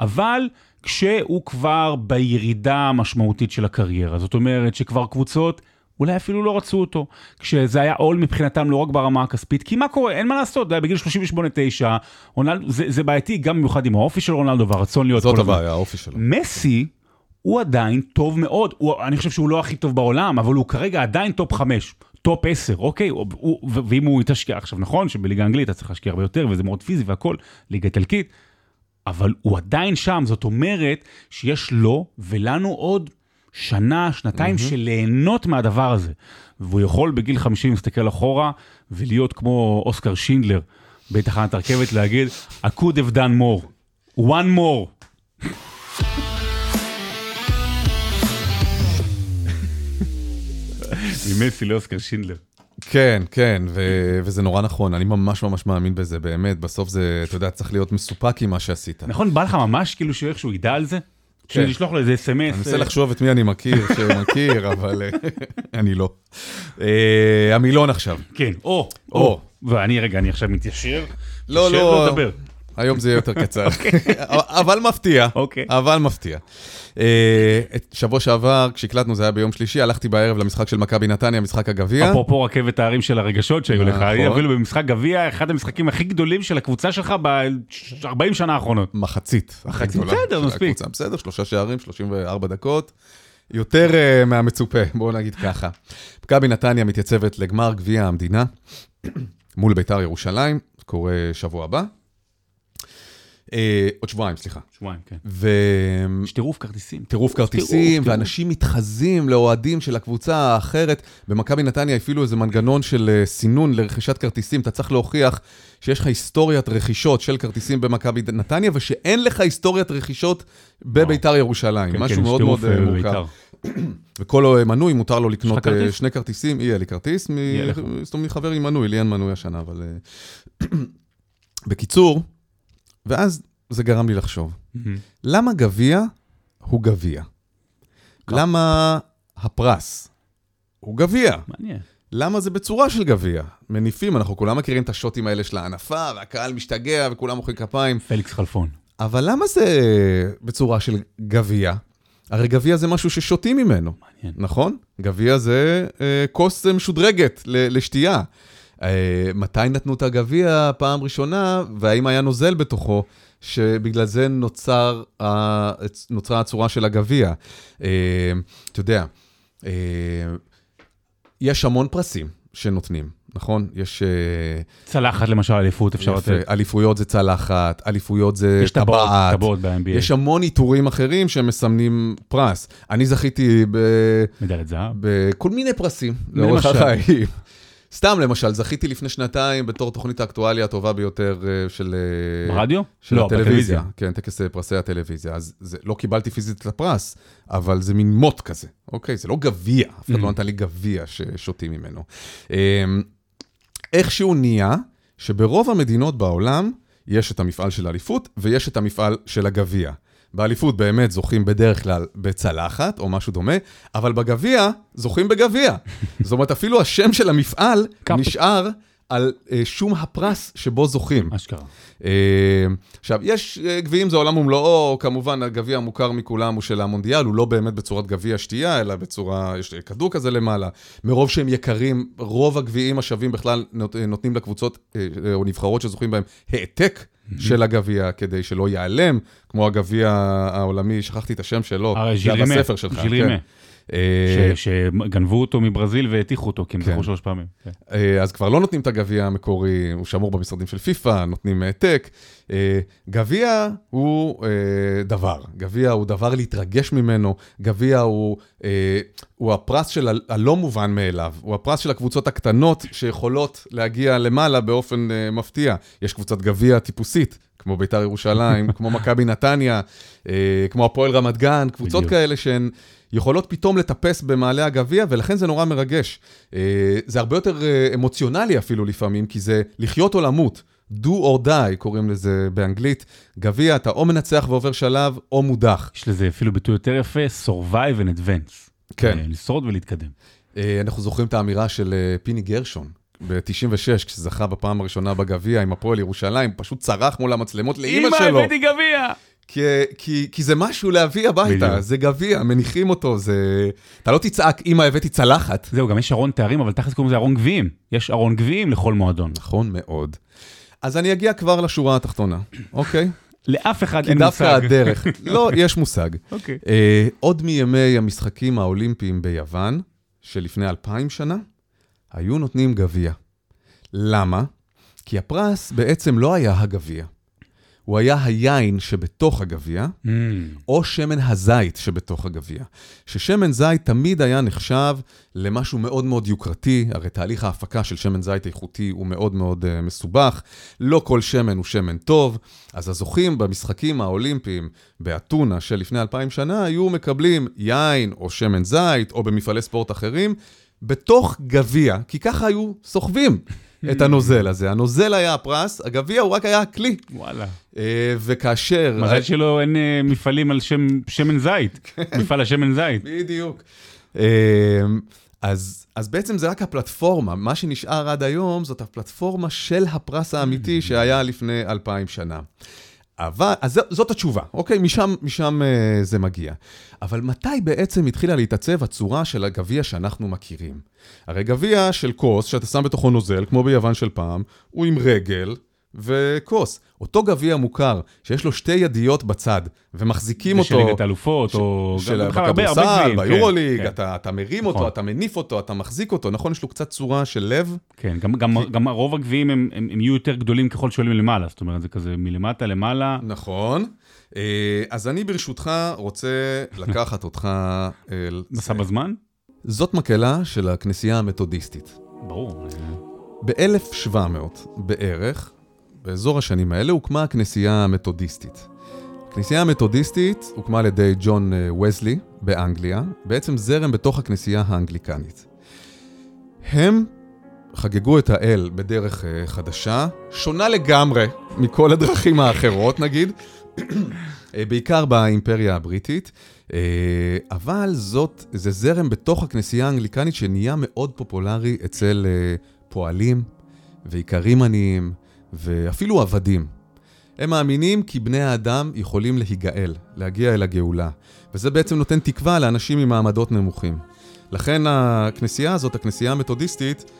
אבל כשהוא כבר בירידה המשמעותית של הקריירה. זאת אומרת שכבר קבוצות אולי אפילו לא רצו אותו, כשזה היה עול מבחינתם לא רק ברמה הכספית, כי מה קורה, אין מה לעשות, בגיל 38-9, רונלדו, זה, זה בעייתי גם במיוחד עם האופי של רונלדו והרצון להיות זאת. הבעיה, האופי שלו. מסי הוא עדיין טוב מאוד, הוא, אני חושב שהוא לא הכי טוב בעולם, אבל הוא כרגע עדיין top 5, top 10, אוקיי? הוא, הוא, ואם הוא יתשקיע, עכשיו נכון שבליגה האנגלית אתה צריך להשקיע הרבה יותר וזה מאוד פיזי והכל, ליגה איטלקית, אבל הוא עדיין שם, זאת אומרת שיש לו ולנו עוד שנה, שנתיים של ליהנות מהדבר הזה. והוא יכול בגיל 50 להסתכל אחורה ולהיות כמו אוסקר שינדלר בתחנת הרכבת להגיד, I could have done more, one more. ממסי לאוסקר שינדלר. כן, כן, ו- וזה נורא נכון, אני ממש ממש מאמין בזה, באמת, בסוף זה, אתה יודע, צריך להיות מסופק עם מה שעשית. נכון, בא לך ממש כאילו שאיכשהו ידע על זה? כן. לשלוח לו איזה אס.אם.אס. אני מנסה לחשוב את מי אני מכיר, שמכיר, אבל אה, אני לא. אה, המילון עכשיו. כן, או, או. או. ואני רגע, אני עכשיו מתיישר. לא, לא. דבר. היום זה יהיה יותר קצר, אבל מפתיע, אוקיי. אבל מפתיע. אה, שבוע שעבר, כשהקלטנו, זה היה ביום שלישי, הלכתי בערב למשחק של מכבי נתניה, משחק הגביע. אפרופו רכבת ההרים של הרגשות שהיו לך, נכון. אפילו במשחק גביע, אחד המשחקים הכי גדולים של הקבוצה שלך ב-40 שנה האחרונות. מחצית. מחצית, בסדר, מספיק. בסדר, שלושה שערים, 34 דקות. יותר uh, מהמצופה, בואו נגיד ככה. מכבי נתניה מתייצבת לגמר גביע המדינה מול ביתר ירושלים, קורה שבוע הבא. Uh, עוד שבועיים, סליחה. שבועיים, כן. וטירוף יש טירוף כרטיסים. כרטיסים, טירוף. ואנשים מתחזים לאוהדים של הקבוצה האחרת. במכבי נתניה הפעילו איזה מנגנון של אה, סינון לרכישת כרטיסים. אתה צריך להוכיח שיש לך היסטוריית רכישות של כרטיסים במכבי נתניה, ושאין לך היסטוריית רכישות בביתר ירושלים. כן, משהו כן, מאוד טירוף, מאוד אה, אה, מורכב. וכל מנוי מותר לו לקנות כרטיס? אה, שני כרטיסים, יהיה לי כרטיס, מ- יהיה לך. זאת אומרת, מחבר עם מנוי, לי אין מנוי השנה, אבל... אה, בקיצור, ואז זה גרם לי לחשוב. למה גביע הוא גביע? למה הפרס הוא גביע? מעניין. למה זה בצורה של גביע? מניפים, אנחנו כולם מכירים את השוטים האלה של ההנפה, והקהל משתגע וכולם מוחאים כפיים, פליקס חלפון. אבל למה זה בצורה של גביע? הרי גביע זה משהו ששותים ממנו. מעניין. נכון? גביע זה אה, כוס משודרגת ל- לשתייה. אה, מתי נתנו את הגביע פעם ראשונה, והאם היה נוזל בתוכו, שבגלל זה נוצר, נוצרה הצורה של הגביע. אה, אתה יודע, אה, יש המון פרסים שנותנים, נכון? יש... צלחת למשל, אליפות אפשר לתת. אליפויות זה צלחת, אליפויות זה יש טבעות, טבעת. טבעות ב-NBA. יש המון עיטורים אחרים שמסמנים פרס. אני זכיתי ב... מדליית זהב. בכל מיני פרסים לאורך. החיים. סתם למשל, זכיתי לפני שנתיים בתור תוכנית האקטואליה הטובה ביותר אה, של... אה, ברדיו? של לא, הטלוויזיה. כן, טקס אה, פרסי הטלוויזיה. אז זה, לא קיבלתי פיזית את הפרס, אבל זה מין מוט כזה, אוקיי? זה לא גביע, אף אחד לא Mhm. נתן לי גביע ששותים ממנו. אה, איכשהו נהיה שברוב המדינות בעולם יש את המפעל של האליפות ויש את המפעל של הגביע. באליפות באמת זוכים בדרך כלל בצלחת או משהו דומה, אבל בגביע זוכים בגביע. זאת אומרת, אפילו השם של המפעל. נשאר על אה, שום הפרס שבו זוכים. אשכרה. אה, עכשיו, יש אה, גביעים זה עולם ומלואו, כמובן הגביע המוכר מכולם הוא של המונדיאל, הוא לא באמת בצורת גביע שתייה, אלא בצורה, יש כדור כזה למעלה. מרוב שהם יקרים, רוב הגביעים השווים בכלל נות- נותנים לקבוצות אה, או נבחרות שזוכים בהם העתק של הגביע, כדי שלא ייעלם, כמו הגביע העולמי, שכחתי את השם שלו, זה רימה, בספר שלך. ז'יל כן. רימה. אה, שגנבו אותו מברזיל והטיחו אותו, כי הם כן. זכו שלוש פעמים. כן. אה, אז כבר לא נותנים את הגביע המקורי, הוא שמור במשרדים של פיפ"א, נותנים העתק. אה, גביע הוא דבר, גביע הוא דבר להתרגש ממנו, גביע הוא, הוא הפרס של הלא מובן מאליו, הוא הפרס של הקבוצות הקטנות שיכולות להגיע למעלה באופן מפתיע. יש קבוצת גביע טיפוסית, כמו בית"ר ירושלים, כמו מכבי נתניה, כמו הפועל רמת גן, קבוצות בדיוק. כאלה שהן... יכולות פתאום לטפס במעלה הגביע, ולכן זה נורא מרגש. אה, זה הרבה יותר אה, אמוציונלי אפילו לפעמים, כי זה לחיות או למות. do or die קוראים לזה באנגלית. גביע, אתה או מנצח ועובר שלב, או מודח. יש לזה אפילו ביטוי יותר יפה, survive and advance. כן. אה, לשרוד ולהתקדם. אנחנו זוכרים את האמירה של פיני גרשון. ב-96, כשזכה בפעם הראשונה בגביע עם הפועל ירושלים, פשוט צרח מול המצלמות לאימא שלו. אמא, הבאתי גביע! כי, כי, כי זה משהו להביא הביתה, בדיוק. זה גביע, מניחים אותו, זה... אתה לא תצעק, אמא, הבאתי צלחת. זהו, גם יש ארון תארים, אבל תכלס קוראים לזה ארון גביעים. יש ארון גביעים לכל מועדון. נכון מאוד. אז אני אגיע כבר לשורה התחתונה, אוקיי? לאף אחד כי אין דווקא מושג. הדרך, לא, יש מושג. אוקיי. אה, עוד מימי המשחקים האולימפיים ביוון, שלפני אלפיים שנה, היו נותנים גביע. למה? כי הפרס בעצם לא היה הגביע. הוא היה היין שבתוך הגביע, Mm, או שמן הזית שבתוך הגביע. ששמן זית תמיד היה נחשב למשהו מאוד מאוד יוקרתי, הרי תהליך ההפקה של שמן זית איכותי הוא מאוד מאוד uh, מסובך, לא כל שמן הוא שמן טוב, אז הזוכים במשחקים האולימפיים באתונה של לפני אלפיים שנה היו מקבלים יין או שמן זית, או במפעלי ספורט אחרים, בתוך גביע, כי ככה היו סוחבים את הנוזל הזה. הנוזל היה הפרס, הגביע הוא רק היה הכלי. וואלה. אה, וכאשר... מזל שלא אין אה, מפעלים על שם שמן זית. מפעל השמן זית. בדיוק. אמ, אז, אז בעצם זה רק הפלטפורמה, מה שנשאר עד היום זאת הפלטפורמה של הפרס האמיתי שהיה לפני אלפיים שנה. אבל, אז זאת התשובה, אוקיי? משם, משם אה, זה מגיע. אבל מתי בעצם התחילה להתעצב הצורה של הגביע שאנחנו מכירים? הרי גביע של כוס, שאתה שם בתוכו נוזל, כמו ביוון של פעם, הוא עם רגל וכוס. אותו גביע מוכר, שיש לו שתי ידיות בצד, ומחזיקים אותו... של ליגת האלופות, או... של בכדורסל, גביעים, כן, ביורוליג, כן. אתה, אתה מרים נכון. אותו, אתה מניף אותו, אתה מחזיק אותו, נכון? יש לו קצת צורה של לב. כן, גם, גם, גם רוב הגביעים הם, הם, הם יהיו יותר גדולים ככל שעולים למעלה, זאת אומרת, זה כזה מלמטה למעלה. נכון. אה, אז אני ברשותך רוצה לקחת אותך אל... מסע בזמן? זאת מקהלה של הכנסייה המתודיסטית. ברור. אה, ב-1700 בערך, באזור השנים האלה, הוקמה הכנסייה המתודיסטית. הכנסייה המתודיסטית הוקמה על ידי ג'ון אה, וזלי באנגליה, בעצם זרם בתוך הכנסייה האנגליקנית. הם חגגו את האל בדרך אה, חדשה, שונה לגמרי מכל הדרכים האחרות נגיד, אה, בעיקר באימפריה הבריטית, אבל זאת, זה זרם בתוך הכנסייה האנגליקנית שנהיה מאוד פופולרי אצל פועלים ואיכרים עניים ואפילו עבדים. הם מאמינים כי בני האדם יכולים להיגאל, להגיע אל הגאולה, וזה בעצם נותן תקווה לאנשים ממעמדות נמוכים. לכן הכנסייה הזאת, הכנסייה המתודיסטית,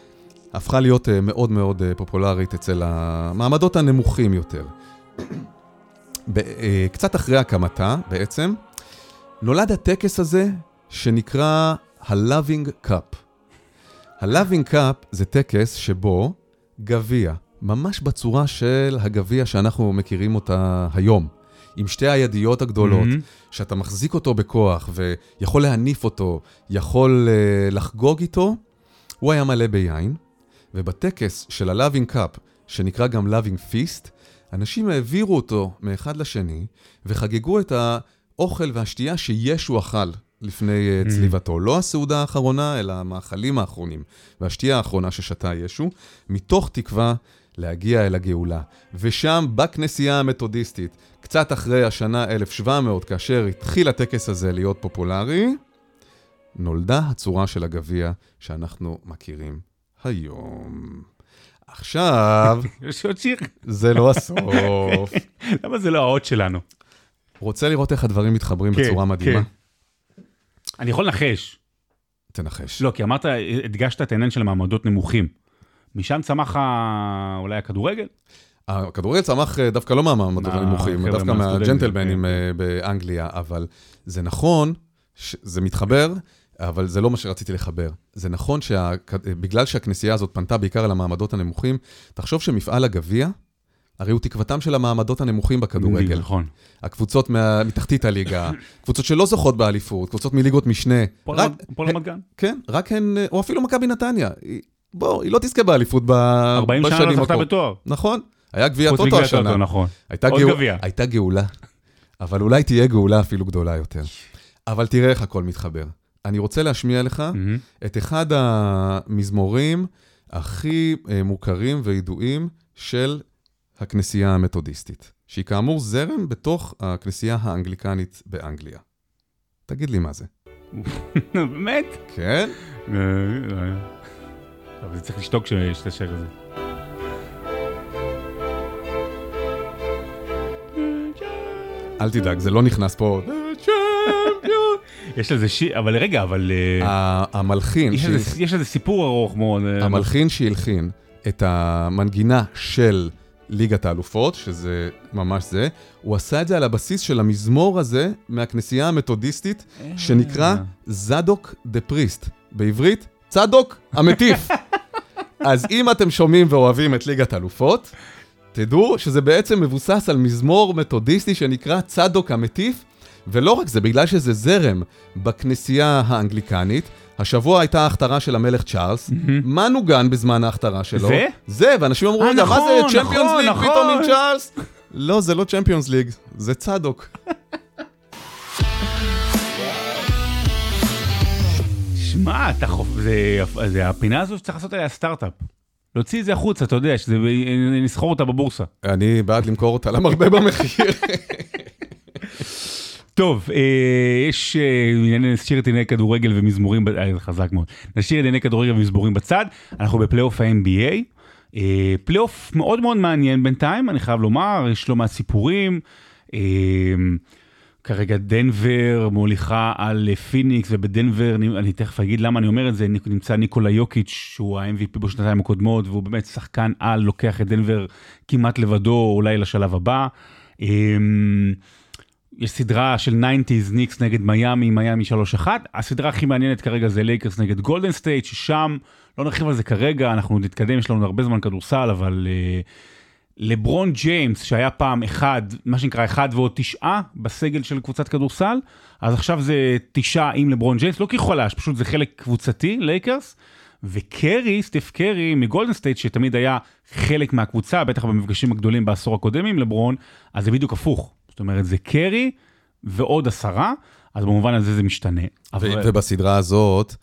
הפכה להיות אה, מאוד מאוד אה, פופולרית אצל המעמדות הנמוכים יותר. אה, קצת אחרי הקמתה, בעצם, נולד הטקס הזה שנקרא ה-Loving Cup. ה-Loving Cup זה טקס שבו גביע, ממש בצורה של הגביע שאנחנו מכירים אותה היום, עם שתי הידיות הגדולות, מהמם. שאתה מחזיק אותו בכוח ויכול להניף אותו, יכול uh, לחגוג איתו, הוא היה מלא ביין, ובטקס של ה-Loving Cup, שנקרא גם Loving Feast, אנשים העבירו אותו מאחד לשני, וחגגו את האוכל והשתייה שישו אכל לפני uh, צליבתו. לא הסעודה האחרונה, אלא המאכלים האחרונים, והשתייה האחרונה ששתה ישו, מתוך תקווה להגיע אל הגאולה. ושם, בכנסייה המתודיסטית, קצת אחרי השנה 1700, כאשר התחיל הטקס הזה להיות פופולרי, נולדה הצורה של הגביע שאנחנו מכירים היום. עכשיו, יש עוד שיר? זה לא הסוף. למה זה לא האות שלנו? רוצה לראות איך הדברים מתחברים כן, בצורה מדהימה? כן. אני יכול לנחש. תנחש. לא, כי אמרת, הדגשת את העניין של המעמדות נמוכים. משם צמח ה- אולי הכדורגל? הכדורגל צמח אה, דווקא לא מהמעמדות מה- הנמוכים, דווקא מהג'נטלמנים כן. אה, באנגליה, אבל זה נכון, זה מתחבר, אבל זה לא מה שרציתי לחבר. זה נכון שבגלל שהכנסייה הזאת פנתה בעיקר על המעמדות הנמוכים, תחשוב שמפעל הגביע, הרי הוא תקוותם של המעמדות הנמוכים בכדורגל. נכון. הקבוצות מה- מתחתית הליגה, קבוצות שלא זוכות באליפות, קבוצות מליגות משנה. פועל רמת גן. כן, רק הן, או אפילו מכבי נתניה. בוא, היא לא תזכה באליפות ב- 40 שנה לא בשנים זכתה הקרובות. בתואר. נכון, היה גביע טוטו השנה. נכון. הייתה, עוד. גביע. הייתה גאולה, אבל אולי תהיה גאולה אפילו גדולה יותר. אבל תראה איך הכל מתחבר. אני רוצה להשמיע לך מהמם. את אחד המזמורים הכי אה, מוכרים וידועים של הכנסייה המתודיסטית, שהיא כאמור זרם בתוך הכנסייה האנגליקנית באנגליה. תגיד לי מה זה. באמת? כן? אה, אה. אבל צריך לשתוק כשיש את השיר הזה. אל תדאג, זה לא נכנס פה. יש לזה שיר, אבל רגע, אבל... אה, המלחין, יש לזה- סיפור ארוך מאוד. אה, המלחין שהלחין את המנגינה של ליגת האלופות, שזה ממש זה, הוא עשה את זה על הבסיס של המזמור הזה מהכנסייה המתודיסטית, שנקרא זדוק דה פריסט. בעברית, צדוק המטיף. אז אם אתם שומעים ואוהבים את ליגת האלופות, תדעו שזה בעצם מבוסס על מזמור מתודיסטי שנקרא צדוק המטיף, ולא רק זה, בגלל שזה זרם בכנסייה האנגליקנית, השבוע הייתה ההכתרה של המלך צ'ארלס, מה נוגן בזמן ההכתרה שלו? זה? זה, ואנשים אמרו, אה, רגע, מה נכון, זה צ'מפיונס נכון, ליג נכון. פתאום עם צ'ארלס? לא, זה לא צ'מפיונס ליג, זה צדוק. שמע, אתה חופ... זה... זה הפינה הזו שצריך לעשות עליה סטארט-אפ. להוציא את זה החוצה, אתה יודע, שזה... נסחור אותה בבורסה. אני בעד למכור אותה למרבה במחיר. טוב, אה, יש... אה, נשאיר את ענייני כדורגל ומזמורים, אה, חזק מאוד. נשאיר את ענייני כדורגל ומזמורים בצד, אנחנו בפלייאוף ה-NBA. פלייאוף מאוד מאוד מעניין בינתיים, אני חייב לומר, יש לא מעט סיפורים. כרגע דנבר מוליכה על אה, פיניקס, ובדנבר, אני, אני תכף אגיד למה אני אומר את זה, נמצא ניקולה יוקיץ', שהוא ה-MVP בשנתיים הקודמות, והוא באמת שחקן על, לוקח את דנבר כמעט לבדו, אולי לשלב הבא. אה, יש סדרה של 90's ניקס נגד מיאמי, מיאמי 3-1. הסדרה הכי מעניינת כרגע זה לייקרס נגד גולדן סטייט, ששם, לא נרחיב על זה כרגע, אנחנו נתקדם, יש לנו הרבה זמן כדורסל, אבל אה, לברון ג'יימס, שהיה פעם אחד, מה שנקרא אחד ועוד תשעה בסגל של קבוצת כדורסל, אז עכשיו זה תשעה עם לברון ג'יימס, לא כי חלש, פשוט זה חלק קבוצתי, לייקרס. וקרי, סטף קרי מגולדן סטייט, שתמיד היה חלק מהקבוצה, בטח במפגשים הגדולים בעשור הקודם עם לברון, אז זה בדיוק הפוך. זאת אומרת, זה קרי ועוד עשרה, אז במובן הזה זה משתנה. אבל... ו- ובסדרה הזאת,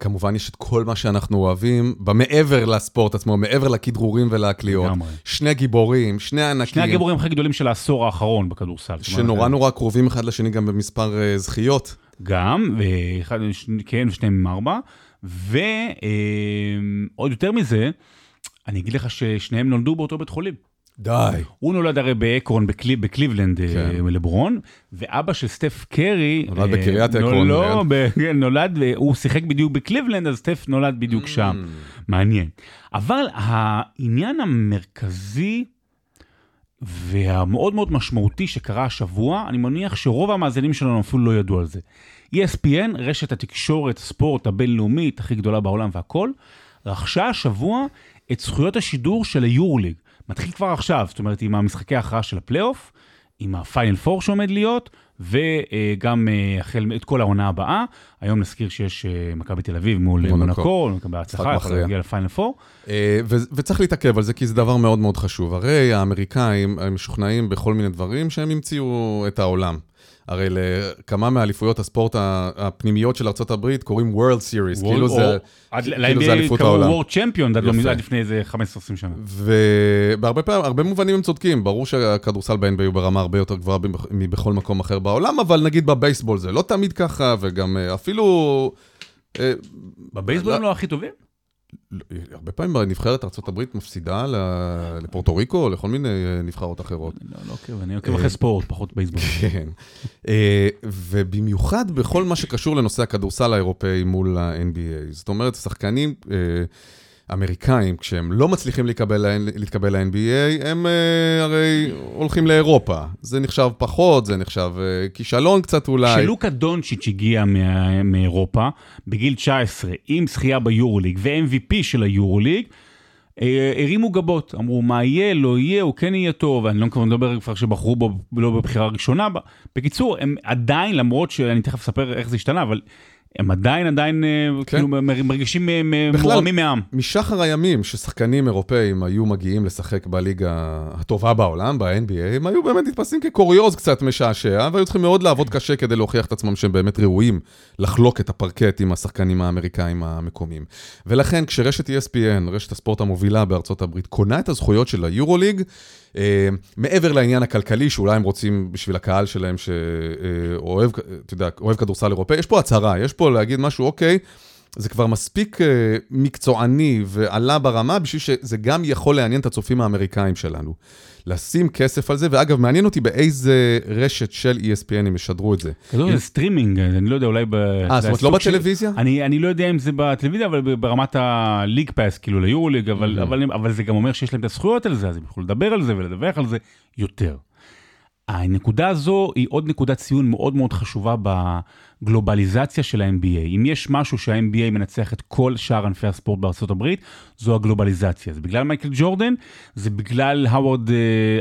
כמובן יש את כל מה שאנחנו אוהבים, במעבר לספורט עצמו, מעבר לכדרורים ולקליעות. שני גיבורים, שני ענקים. שני הגיבורים הכי גדולים של העשור האחרון בכדורסל. שנורא נורא קרובים אחד לשני גם במספר אה, זכיות. גם, ואחד, כן, ושניהם עם ארבע, ועוד יותר מזה, אני אגיד לך ששניהם נולדו באותו בית חולים. די. הוא נולד הרי באקרון, בקלי, בקליבלנד, כן. כן. לברון, ואבא של סטף קרי... נולד אה, בקריית עקרון, לא. ב- כן, נולד, הוא שיחק בדיוק בקליבלנד, אז סטף נולד בדיוק שם. מעניין. אבל העניין המרכזי, והמאוד מאוד משמעותי שקרה השבוע, אני מניח שרוב המאזינים שלנו אפילו לא ידעו על זה. ESPN, רשת התקשורת, הספורט הבינלאומית הכי גדולה בעולם והכל, רכשה השבוע את זכויות השידור של היורוליג. מתחיל כבר עכשיו, זאת אומרת עם המשחקי ההכרעה של הפלייאוף, עם הפיינל פור שעומד להיות, וגם אה, החל את כל העונה הבאה. היום נזכיר שיש אה, מכבי תל אביב מול מונקו, בהצלחה, יכול להגיע לפיינל פור. אה, וצריך להתעכב על זה, כי זה דבר מאוד מאוד חשוב. הרי האמריקאים, משוכנעים בכל מיני דברים שהם המציאו את העולם. הרי לכמה מאליפויות הספורט הפנימיות של ארה"ב קוראים World Series, כאילו זה כאילו אליפות העולם. World Champion עד לא לפני איזה 15-20 שנה. ובהרבה פעמים, הרבה מובנים הם צודקים, ברור שהכדורסל ב-NBA הוא ברמה הרבה יותר גבוהה מבכל מקום אחר בעולם, אבל נגיד בבייסבול זה לא תמיד ככה, וגם אה, אפילו... אה, בבייסבול הם לא הכי טובים? הרבה פעמים נבחרת ארה"ב מפסידה לפורטו ריקו, או לכל מיני אה, נבחרות אחרות. לא, לא עוקב, אני עוקב אחרי ספורט, פחות בייסבול. כן. אה, ובמיוחד בכל מה שקשור לנושא הכדורסל האירופאי מול ה-NBA. זאת אומרת, שחקנים... אמריקאים, כשהם לא מצליחים להתקבל, ל-NBA, הם uh, הרי הולכים לאירופה. זה נחשב פחות, זה נחשב uh, כישלון קצת אולי. כשלוקה דונצ'יץ' הגיע מאירופה, בגיל 19, עם זכייה ביורוליג ו-MVP של היורוליג, אה, הרימו גבות, אמרו מה יהיה, לא יהיה, הוא כן יהיה טוב, אני לא כבר מדבר כבר שבחרו בו לא בבחירה ראשונה. בקיצור, הם עדיין, למרות שאני תכף אספר איך זה השתנה, אבל הם עדיין עדיין אה, כן. כאילו מרגישים מורמים מעם. משחר הימים ששחקנים אירופאים היו מגיעים לשחק בליגה הטובה בעולם, ב-NBA, הם היו באמת נתפסים כקוריוז קצת משעשע, והיו צריכים מאוד לעבוד קשה כדי להוכיח את עצמם שהם באמת ראויים לחלוק את הפרקט עם השחקנים האמריקאים המקומיים. ולכן כשרשת ESPN, רשת הספורט המובילה בארצות הברית, קונה את הזכויות של היורוליג, אה, מעבר לעניין הכלכלי, שאולי הם רוצים בשביל הקהל שלהם שאוהב, אתה יודע, אוהב כדורסל אירופאי, יש פה הצהרה, יש פה להגיד משהו, אוקיי, זה כבר מספיק אה, מקצועני ועלה ברמה בשביל שזה גם יכול לעניין את הצופים האמריקאים שלנו. לשים כסף על זה, ואגב, מעניין אותי באיזה רשת של ESPN הם ישדרו את זה. כזו זה סטרימינג, אני לא יודע, אולי ב... אה, זאת אומרת לא בטלוויזיה? אני לא יודע אם זה בטלוויזיה, אבל ברמת ה League Pass, כאילו ליורוליג, אבל זה גם אומר שיש להם את הזכויות על זה, אז הם יכולים לדבר על זה ולדווח על זה יותר. הנקודה הזו היא עוד נקודת ציון מאוד מאוד חשובה בגלובליזציה של ה-NBA. אם יש משהו שה-NBA מנצח את כל שאר ענפי הספורט בארצות הברית, זו הגלובליזציה. זה בגלל מייקל ג'ורדן, זה בגלל האוורד,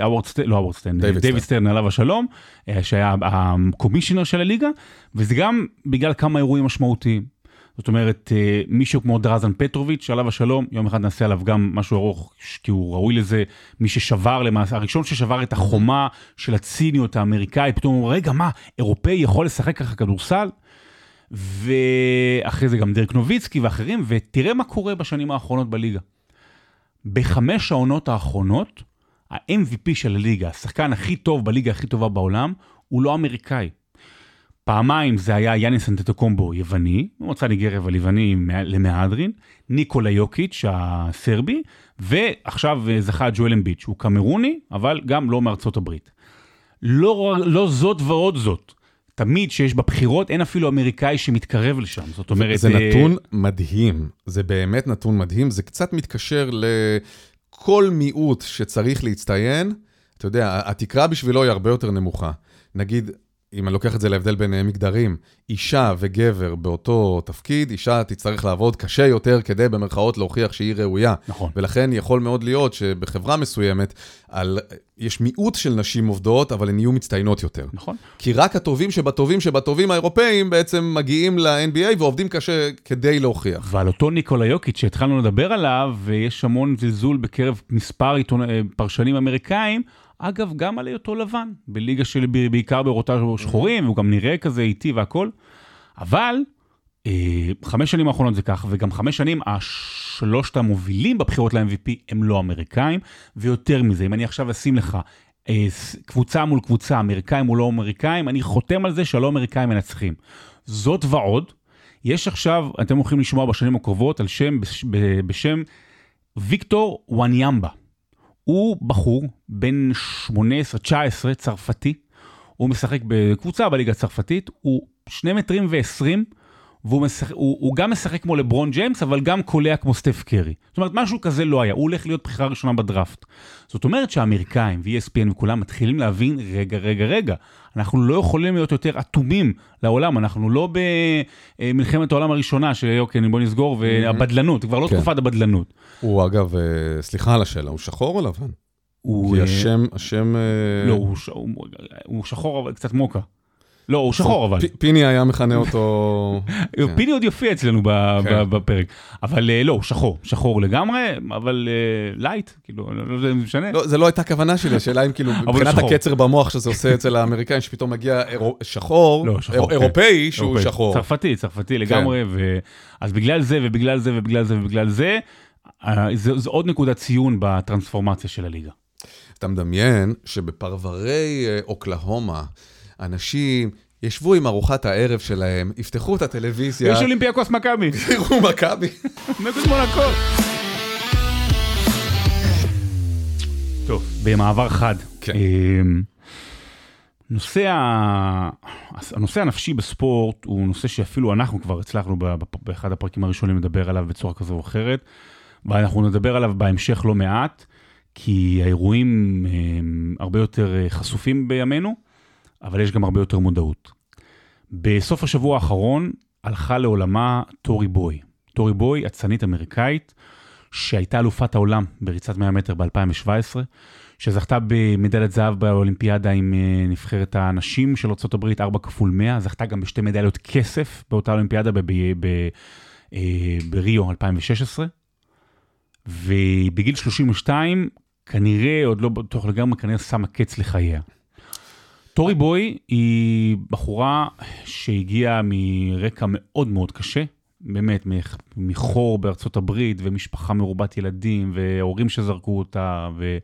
האוורד סטרן, לא האוורד סטרן, דיוויד סטרן עליו השלום, אה, שהיה ה commissioner של הליגה, וזה גם בגלל כמה אירועים משמעותיים. זאת אומרת, אה, מישהו כמו דרזן פטרוביץ', עליו השלום, יום אחד נעשה עליו גם משהו ארוך, כי הוא ראוי לזה, מי ששבר למעשה, הראשון ששבר את החומה של הציניות האמריקאית, פתאום הוא אומר, רגע, מה, אירופאי יכול לשחק ככה כדורסל? ואחרי זה גם דרק נוביצקי ואחרים, ותראה מה קורה בשנים האחרונות בליגה. בחמש העונות האחרונות, ה-MVP של הליגה, השחקן הכי טוב בליגה הכי טובה בעולם, הוא לא אמריקאי. פעמיים זה היה יאניס אנטטוקומבו יווני, מוצא ניגריה אבל יווני למהדרין, ניקולה יוקיץ' הסרבי, ועכשיו זכה ג'ואל אמביץ', הוא קמרוני, אבל גם לא מארצות הברית. לא, לא זאת ועוד זאת. תמיד שיש בבחירות, אין אפילו אמריקאי שמתקרב לשם, זאת אומרת... זה אה... נתון מדהים, זה באמת נתון מדהים, זה קצת מתקשר לכל מיעוט שצריך להצטיין, אתה יודע, התקרה בשבילו היא הרבה יותר נמוכה. נגיד, אם אני לוקח את זה להבדל בין אה, מגדרים, אישה וגבר באותו תפקיד, אישה תצטרך לעבוד קשה יותר כדי במרכאות להוכיח שהיא ראויה. נכון. ולכן יכול מאוד להיות שבחברה מסוימת, על, יש מיעוט של נשים עובדות, אבל הן יהיו מצטיינות יותר. נכון. כי רק הטובים שבטובים שבטובים האירופאים בעצם מגיעים ל-NBA ועובדים קשה כדי להוכיח. ועל אותו ניקולה יוקיץ' שהתחלנו לדבר עליו, ויש המון זלזול בקרב מספר עיתונ... אה, פרשנים אמריקאים, אגב, גם על היותו לבן, בליגה של בעיקר באירותה שחורים, והוא גם נראה כזה איטי והכל. אבל, אה, חמש שנים האחרונות זה כך, וגם חמש שנים, השלושת המובילים בבחירות ל-MVP הם לא אמריקאים, ויותר מזה, אם אני עכשיו אשים לך אה, קבוצה מול קבוצה, אמריקאים מול לא אמריקאים, אני חותם על זה שהלא אמריקאים מנצחים. זאת ועוד, יש עכשיו, אתם הולכים לשמוע בשנים הקרובות על שם, בשם ויקטור וואניאמבה. הוא בחור בן 18-19, צרפתי, הוא משחק בקבוצה בליגה הצרפתית, הוא 2 מטרים ו-20, והוא משחק, הוא, הוא גם משחק כמו לברון ג'יימס, אבל גם קולע כמו סטף קרי. זאת אומרת, משהו כזה לא היה, הוא הולך להיות בחירה ראשונה בדראפט. זאת אומרת שהאמריקאים ו-ESPN וכולם מתחילים להבין, רגע, רגע, רגע, אנחנו לא יכולים להיות יותר אטומים לעולם, אנחנו לא במלחמת העולם הראשונה, שאוקיי, בוא נסגור, והבדלנות, כבר לא כן. תקופת הבדלנות. הוא אגב, אה, סליחה על השאלה, הוא שחור או לבן? הוא... כי אה, השם, השם... אה, לא, הוא. הוא, הוא שחור, אבל קצת מוקה. לא, הוא שחור אבל. פיני היה מכנה אותו... כן. פיני עוד יופיע אצלנו כן. בפרק. אבל אה, לא, הוא שחור, שחור לגמרי, אבל אה, light, כאילו, לא לא- זה משנה. לא, זה לא הייתה הכוונה שלי, השאלה אם כאילו, מבחינת. הקצר במוח שזה עושה אצל האמריקאים, שפתאום מגיע שחור, לא, כן. אירופאי שהוא. שחור. צרפתי, צרפתי לגמרי. אז בגלל זה ובגלל זה ובגלל זה ובגלל זה, אה, זה, זה עוד נקודת ציון בטרנספורמציה של הליגה. אתה מדמיין שבפרברי אה, אוקלהומה, אנשים ישבו עם ארוחת הערב שלהם, יפתחו את הטלוויזיה, יש אולימפיאקוס מכבי, יראו מכבי. נגד מונקו. טוב, במעבר חד. כן. אמ, נושא, ה... הנושא הנפשי בספורט הוא נושא שאפילו אנחנו כבר הצלחנו באחד הפרקים הראשונים לדבר עליו בצורה כזו או אחרת, ואנחנו נדבר עליו בהמשך לא מעט, כי האירועים הם הרבה יותר אה, חשופים בימינו, אבל יש גם הרבה יותר מודעות. בסוף השבוע האחרון הלכה לעולמה טורי בוי. טורי בוי, אצנית אמריקאית, שהייתה אלופת העולם בריצת 100 מטר ב-2017, שזכתה במדליית זהב באולימפיאדה עם אה, נבחרת הנשים של ארה"ב 4 כפול 100, זכתה גם בשתי מדליות כסף באותה אולימפיאדה אה, בריו 2016, ובגיל 32 כנראה, עוד לא בטוח לגמרי, כנראה שמה קץ לחייה. טורי בוי היא בחורה שהגיעה מרקע מאוד מאוד קשה, באמת, מח- מחור בארצות הברית, ומשפחה מרובת ילדים, והורים שזרקו אותה, ו...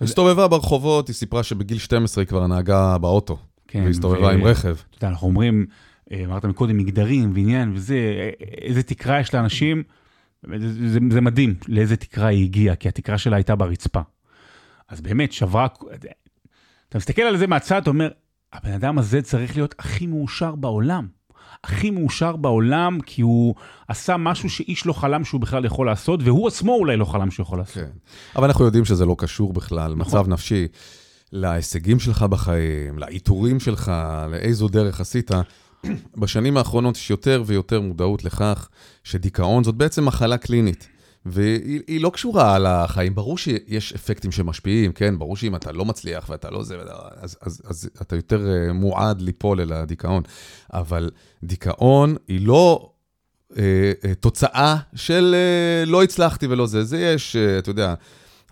הסתובבה ברחובות, היא סיפרה שבגיל 12 היא כבר נהגה באוטו, כן, והסתובבה ו- עם רכב. אתה יודע, אנחנו אומרים, אה, אמרת מקודם מגדרים ועניין וזה, אה, איזה תקרה יש לאנשים, זה, זה, זה מדהים לאיזה תקרה היא הגיעה, כי התקרה שלה הייתה ברצפה. אז באמת, שברה, אתה מסתכל על זה מהצד, אתה אומר, הבן אדם הזה צריך להיות הכי מאושר בעולם. הכי מאושר בעולם, כי הוא עשה משהו שאיש לא חלם שהוא בכלל יכול לעשות, והוא עצמו אולי לא חלם שהוא יכול לעשות. כן. אבל אנחנו יודעים שזה לא קשור בכלל, נכון. מצב נפשי, להישגים שלך בחיים, לעיטורים שלך, לאיזו דרך עשית. בשנים האחרונות יש יותר ויותר מודעות לכך שדיכאון זאת בעצם מחלה קלינית. והיא היא לא קשורה לחיים. ברור שיש אפקטים שמשפיעים, כן? ברור שאם אתה לא מצליח ואתה לא זה, אז, אז, אז אתה יותר אה, מועד ליפול אל הדיכאון. אבל דיכאון היא לא אה, אה, תוצאה של אה, לא הצלחתי ולא זה. זה יש, אה, אתה יודע,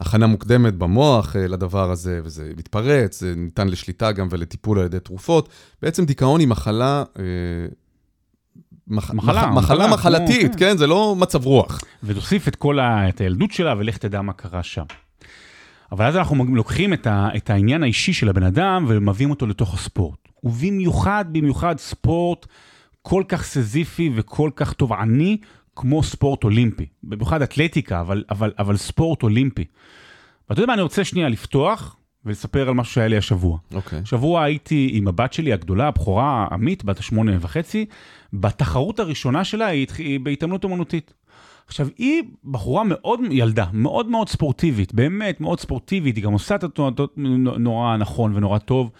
הכנה מוקדמת במוח אה, לדבר הזה, וזה מתפרץ, זה ניתן לשליטה גם ולטיפול על ידי תרופות. בעצם דיכאון היא מחלה... אה, מח, מחלה, מח, מחלה מחלה, מחלתית, כמו, כן? זה לא מצב רוח. ותוסיף את כל ה, את הילדות שלה, ולך תדע מה קרה שם. אבל אז אנחנו לוקחים את, ה, את העניין האישי של הבן אדם ומביאים אותו לתוך הספורט. ובמיוחד, במיוחד ספורט כל כך סזיפי וכל כך תובעני כמו ספורט אולימפי. במיוחד אתלטיקה, אבל, אבל, אבל ספורט אולימפי. ואתה יודע מה, אני רוצה שנייה לפתוח ולספר על משהו שהיה לי השבוע. אוקיי. השבוע הייתי עם הבת שלי הגדולה, הבכורה, עמית, בת השמונה וחצי, בתחרות הראשונה שלה היא בהתעמלות אומנותית. עכשיו, היא בחורה מאוד, ילדה, מאוד מאוד ספורטיבית, באמת מאוד ספורטיבית, היא גם עושה את התנועות נורא נכון ונורא טוב,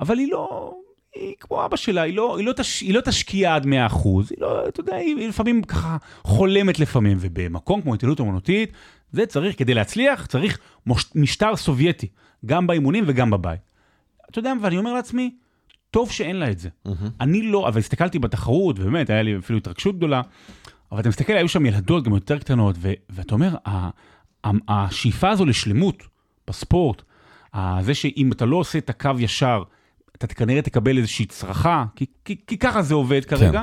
אבל היא לא, היא כמו אבא שלה, היא לא, היא לא, תש, היא לא תשקיע עד 100%, היא לא, אתה יודע, היא, היא לפעמים ככה חולמת לפעמים, ובמקום כמו התעללות אומנותית, זה צריך, כדי להצליח, צריך מוש, משטר סובייטי, גם באימונים וגם בבית. אתה יודע, ואני אומר לעצמי, טוב שאין לה את זה. אני לא, אבל הסתכלתי בתחרות, ובאמת, היה לי אפילו התרגשות גדולה, אבל אתה מסתכל, היו שם ילדות גם יותר קטנות, ו- ואתה אומר, ה- ה- השאיפה הזו לשלמות בספורט, זה שאם אתה לא עושה את הקו ישר, אתה כנראה תקבל איזושהי צרחה, כי, כי, כי ככה זה עובד כרגע.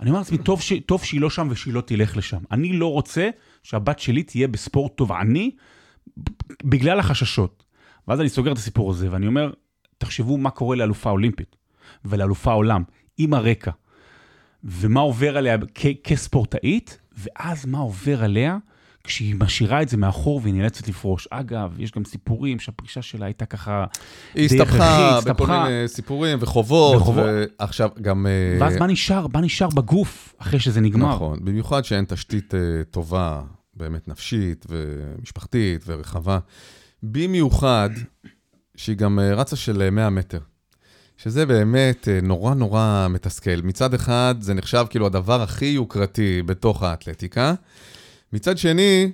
אני אומר לעצמי, טוב, ש, טוב שהיא לא שם ושהיא לא תלך לשם. אני לא רוצה שהבת שלי תהיה בספורט תובעני בגלל החששות. ואז אני סוגר את הסיפור הזה, ואני אומר, תחשבו מה קורה לאלופה אולימפית ולאלופה עולם, עם הרקע, ומה עובר עליה כ- כספורטאית, ואז מה עובר עליה כשהיא משאירה את זה מאחור והיא נאלצת לפרוש. אגב, יש גם סיפורים שהפרישה שלה הייתה ככה... היא הסתבכה בכל. מיני סיפורים וחובות, וחובות. ועכשיו גם... אה, ואז מה נשאר? מה נשאר בגוף אחרי שזה נגמר? נכון, במיוחד שאין תשתית אה, טובה, באמת נפשית ומשפחתית ורחבה. במיוחד שהיא גם אה, רצה של אה, 100 מטר. שזה באמת אה, נורא נורא מתסכל. מצד אחד, זה נחשב כאילו הדבר הכי יוקרתי בתוך האתלטיקה. מצד שני,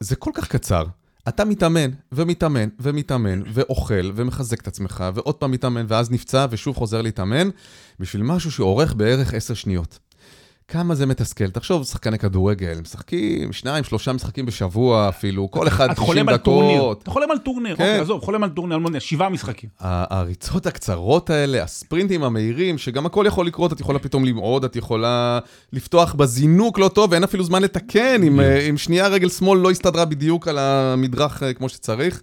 זה כל כך קצר. אתה מתאמן, ומתאמן, ומתאמן, ואוכל, ומחזק את עצמך, ועוד פעם מתאמן, ואז נפצע, ושוב חוזר להתאמן, בשביל משהו שאורך בערך עשר שניות. כמה זה מתסכל. תחשוב, שחקני כדורגל, משחקים שניים, שלושה משחקים בשבוע אפילו, כל אחד אתה 90 חולם על טורניר. דקות. אתה חולם על טורניר, כן. אוקיי, עזוב, חולם על טורניר, שבעה משחקים. הריצות הקצרות האלה, הספרינטים המהירים, שגם הכל יכול לקרות, את יכולה פתאום למעוד, את יכולה לפתוח בזינוק לא טוב, ואין אפילו זמן לתקן, אם, אה, אם שנייה רגל שמאל לא הסתדרה בדיוק על המדרך אה, כמו שצריך.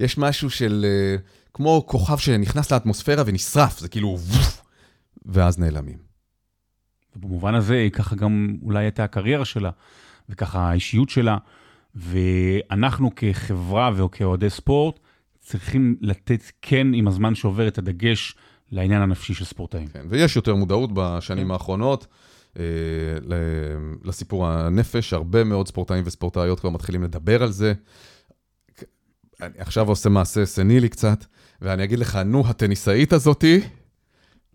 יש משהו של, אה, כמו כוכב שנכנס לאטמוספירה ונשרף, זה כאילו, ואז נעלמים. ובמובן הזה, ככה גם אולי הייתה הקריירה שלה, וככה האישיות שלה, ואנחנו כחברה וכאוהדי ספורט, צריכים לתת כן עם הזמן שעובר את הדגש לעניין הנפשי של ספורטאים. כן, ויש יותר מודעות בשנים האחרונות. אה, לסיפור הנפש, הרבה מאוד ספורטאים וספורטאיות כבר מתחילים לדבר על זה. אני עכשיו עושה מעשה סנילי קצת, ואני אגיד לך, נו, הטניסאית הזאתי,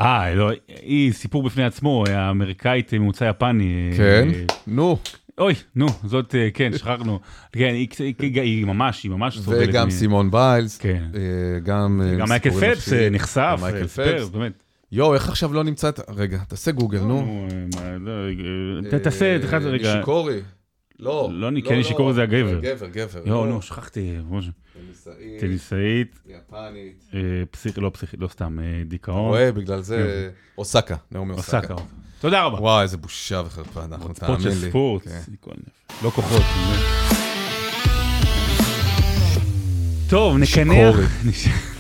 אה, לא, היא סיפור בפני עצמו, האמריקאית ממוצא יפני. כן, אה, נו, אוי, נו, זאת, אה, כן, שכחנו. כן, היא, היא, היא ממש, היא ממש סובלת. וגם מ- סימון ביילס, כן. אה, גם... גם מייקל פלפס נחשף, מייקל פלפס. באמת. יואו, איך עכשיו לא נמצא את... רגע, תעשה גוגל, נו. לא, תעשה, אה, תעשה רגע. נשיקורי. לא, לא, כן, נשיקורי זה הגבר. גבר, גבר. יואו, לא. נו, שכחתי. טניסאית, טניסאית, יפנית. אה, פסיכ... לא פסיכית, לא סתם, אה, דיכאון. רואה, בגלל זה... אוסקה, נעמי אוסקה. אוסקה. תודה רבה. וואי, איזה בושה וחרפה, אנחנו, תאמין לי. ספורט, כן. לא כוחות. טוב, נקנח.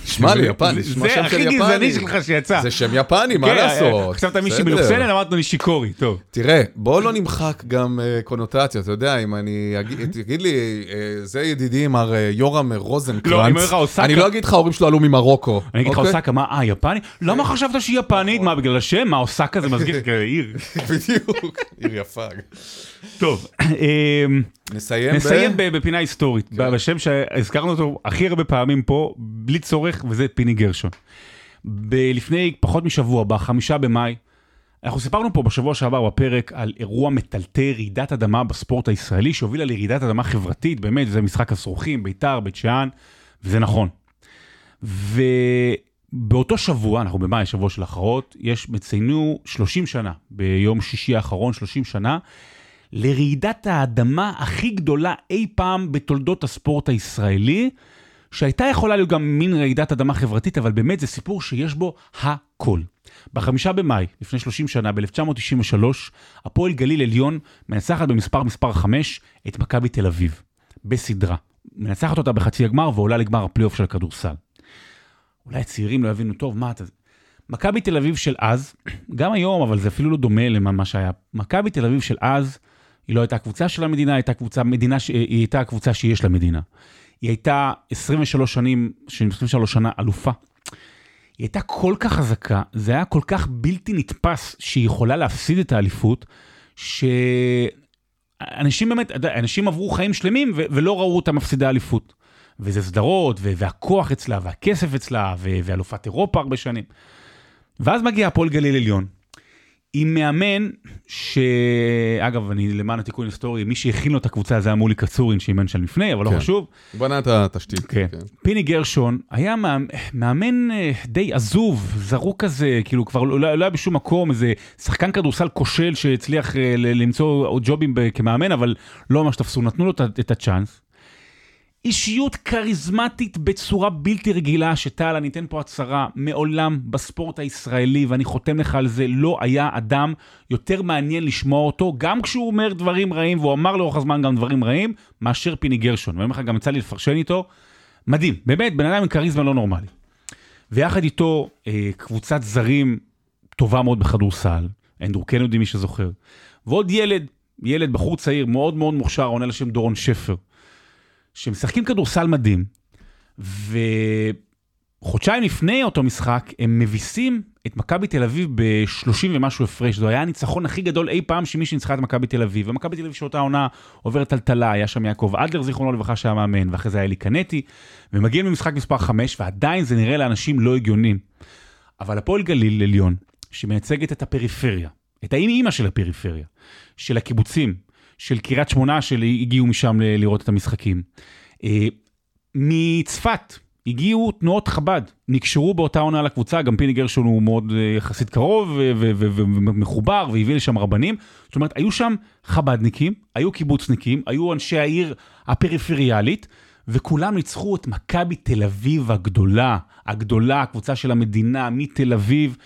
נשמע לי יפני, נשמע זה שם של הכי יפני. גזעני שלך שיצא. זה שם יפני, מה כן, לעשות? חשבת מישהי בסדר. מלוכסנת, אמרת לו נשיקורי, טוב. תראה, בוא לא נמחק גם אה, קונוטציות, אתה יודע, אם אני אגיד, תגיד לי, אה, זה ידידי מר אה, יורם רוזנקרנץ, לא, אני לא אגיד לך, ההורים שלו עלו ממרוקו. אני אגיד לך, אוקיי? אוסקה, מה, אה, יפני? למה חשבת שהיא יפנית? מה, בגלל השם? מה, אוסקה זה מזכיר עיר? בדיוק, עיר יפה. טוב, אמ, נסיים. נסיים ב- בפינה היסטורית, בשם שהזכרנו אותו הכי הרבה פעמים פה, בלי צורך, וזה פיני גרשון. ב- לפני פחות משבוע, בחמישה במאי, אנחנו סיפרנו פה בשבוע שעבר בפרק על אירוע מטלטל רעידת אדמה בספורט הישראלי, שהובילה לרעידת אדמה חברתית, באמת, זה משחק הסרוכים, ביתר, בית שאן, וזה נכון. ובאותו שבוע, אנחנו במאי, שבוע של הכרעות, יש, מציינו 30 שנה, ביום שישי האחרון, 30 שנה, לרעידת האדמה הכי גדולה אי פעם בתולדות הספורט הישראלי, שהייתה יכולה להיות גם מין רעידת אדמה חברתית, אבל באמת זה סיפור שיש בו הכל. בחמישה במאי, לפני 30 שנה, ב-1993, הפועל גליל עליון מנצחת במספר מספר 5 את מכבי תל אביב, בסדרה. מנצחת אותה בחצי הגמר ועולה לגמר הפלייאוף של הכדורסל. אולי הצעירים לא יבינו טוב, מה אתה... מכבי תל אביב של אז, גם היום, אבל זה אפילו לא דומה למה שהיה. מכבי תל אביב של אז, היא לא הייתה קבוצה של המדינה, הייתה קבוצה, מדינה, היא הייתה הקבוצה שיש למדינה. היא הייתה 23 שנים, 23 שנה אלופה. היא הייתה כל כך חזקה, זה היה כל כך בלתי נתפס שהיא יכולה להפסיד את האליפות, שאנשים באמת, אנשים עברו חיים שלמים ולא ראו אותה מפסידה אליפות. וזה סדרות, והכוח אצלה, והכסף אצלה, ואלופת אירופה הרבה שנים. ואז מגיע הפועל גליל עליון, עם מאמן שאגב, אני למען התיקון היסטורי, מי שהכין לו את הקבוצה זה היה מולי קצורין שאימן שם לפני, אבל לא כן. חשוב. הוא בנה את התשתית. כן. פיני גרשון היה מאמ- מאמן אה, די עזוב, זרוק כזה, כאילו כבר לא, לא היה בשום מקום, איזה שחקן כדורסל כושל שהצליח אה, למצוא ג'ובים כמאמן, אבל לא ממש תפסו, נתנו לו את הצ'אנס. אישיות כריזמטית בצורה בלתי רגילה, שטל, אני אתן פה הצהרה, מעולם בספורט הישראלי, ואני חותם לך על זה, לא היה אדם יותר מעניין לשמוע אותו, גם כשהוא אומר דברים רעים, והוא אמר לאורך הזמן גם דברים רעים, מאשר פיני גרשון. ואני אומר לך, גם יצא לי לפרשן איתו, מדהים, באמת, בן אדם עם כריזמה לא נורמלי. ויחד איתו אה, קבוצת זרים טובה מאוד בכדורסל, אנדרו קנודי, מי שזוכר, ועוד ילד ילד, בחור צעיר, מאוד מאוד מוכשר, עונה לשם דורון שפר, שמשחקים כדורסל מדהים, וחודשיים לפני אותו משחק, הם מביסים את מכבי תל אביב ב-30 ומשהו הפרש. זה היה הניצחון הכי גדול אי פעם שמישהו ניצחה את מכבי תל אביב. ומכבי תל אביב שאותה עונה עוברת טלטלה, היה שם יעקב אדלר, זיכרונו לברכה, שהיה מאמן, ואחרי זה היה אלי קנטי, ומגיעים למשחק מספר 5, ועדיין זה נראה לאנשים לא הגיונים. אבל הפועל גליל עליון, שמייצגת את הפריפריה, את האמא של הפריפריה, של הקיבוצים, של קריית שמונה שהגיעו משם ל- לראות את המשחקים. אה, מצפת הגיעו תנועות חב"ד, נקשרו באותה עונה לקבוצה, גם פיני גרשון הוא מאוד אה, יחסית קרוב ו- ו- ו- ומחובר והביא לשם רבנים. זאת אומרת, היו שם חב"דניקים, היו קיבוצניקים, היו אנשי העיר הפריפריאלית, וכולם ניצחו את מכבי תל אביב הגדולה, הגדולה, הקבוצה של המדינה מתל אביב,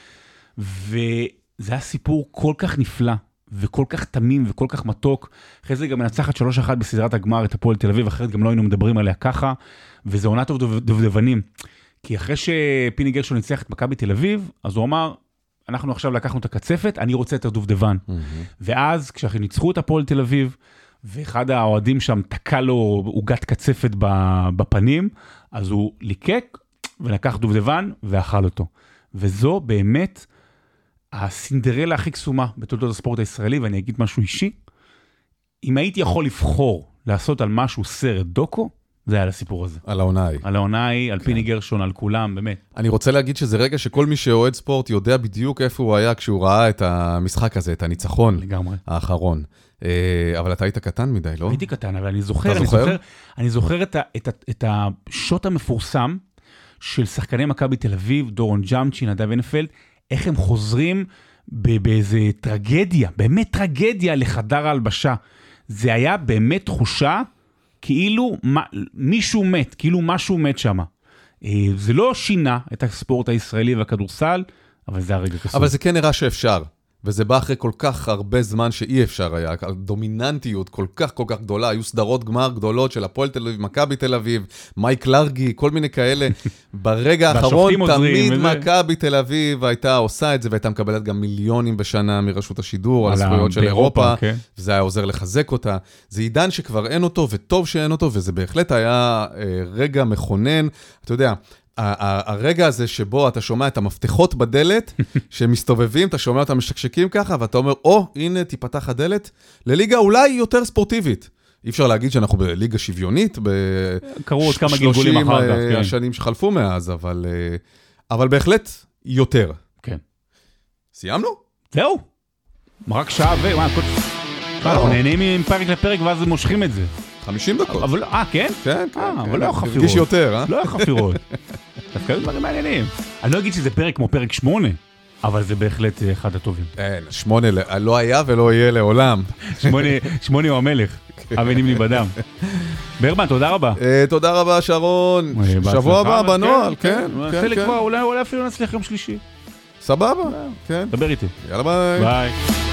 וזה היה סיפור כל כך נפלא. וכל כך תמים וכל כך מתוק. אחרי זה גם מנצחת 3-1 בסדרת הגמר את הפועל תל אביב, אחרת גם לא היינו מדברים עליה ככה. וזה עונת הדובדבנים. כי אחרי שפיני גרשון ניצח את מכבי תל אביב, אז הוא אמר, אנחנו עכשיו לקחנו את הקצפת, אני רוצה את הדובדבן. ואז כשאנחנו ניצחו את הפועל תל אביב, ואחד האוהדים שם תקע לו עוגת קצפת בפנים, אז הוא ליקק ולקח דובדבן ואכל אותו. וזו באמת הסינדרלה הכי קסומה בתולדות הספורט הישראלי, ואני אגיד משהו אישי. אם הייתי יכול לבחור לעשות על משהו סרט דוקו, זה היה על הסיפור הזה. על העונה ההיא. על העונה ההיא, על פיני גרשון, על כולם, באמת. אני רוצה להגיד שזה רגע שכל מי שאוהד ספורט יודע בדיוק איפה הוא היה כשהוא ראה את המשחק הזה, את הניצחון לגמרי. האחרון. אה, אבל אתה היית קטן מדי, לא? הייתי קטן, אבל אני זוכר, אתה אני זוכר? זוכר, אני זוכר את, ה, את, ה, את השוט המפורסם של שחקני מכבי תל אביב, דורון ג'אמצ'י, נדב הנפלד, איך הם חוזרים באיזה טרגדיה, באמת טרגדיה לחדר ההלבשה. זה היה באמת תחושה כאילו מה, מישהו מת, כאילו משהו מת שם. זה לא שינה את הספורט הישראלי והכדורסל, אבל זה הרגע קסום. אבל זה כן נראה שאפשר. וזה בא אחרי כל כך הרבה זמן שאי אפשר היה, דומיננטיות כל כך כל כך גדולה, היו סדרות גמר גדולות של הפועל תל אביב, מכבי תל אביב, מייק לארגי, כל מיני כאלה. ברגע האחרון תמיד. מכבי תל אביב הייתה עושה את זה, והייתה מקבלת גם מיליונים בשנה מרשות השידור על הזכויות של אירופה, כן. וזה היה עוזר לחזק אותה. זה עידן שכבר אין אותו, וטוב שאין אותו, וזה בהחלט היה אה, רגע מכונן. אתה יודע, הרגע הזה שבו אתה שומע את המפתחות בדלת, שמסתובבים, אתה שומע אותם משקשקים ככה, ואתה אומר, או, הנה תיפתח הדלת, לליגה אולי יותר ספורטיבית. אי אפשר להגיד שאנחנו בליגה שוויונית, קרו עוד כמה ב-30 גלגולים אחר כך, כן. השנים שחלפו מאז, אבל, אה, אבל בהחלט יותר. כן. סיימנו? זהו. רק שעה ו... מה, אנחנו נהנים מפרק לפרק ואז מושכים את זה. 50 דקות. אבל לא, אה, כן? כן, כן. אה, כן. אבל לא היה חפירות. הרגיש יותר, אה? לא היה חפירות. דווקא היו דברים מעניינים. אני לא אגיד שזה פרק כמו פרק שמונה, אבל זה בהחלט אה, אחד הטובים. אין, שמונה ל- לא היה ולא יהיה לעולם. שמונה- שמונה הוא המלך, אבנים לי בדם. ברמן, תודה רבה. אה, תודה רבה, שרון. אה, שבוע הבא אבל בנוהל, כן, ננסה כן, לקבוע, כן. אולי אפילו נצליח יום שלישי. סבבה, כן. דבר איתי. יאללה ביי. ביי.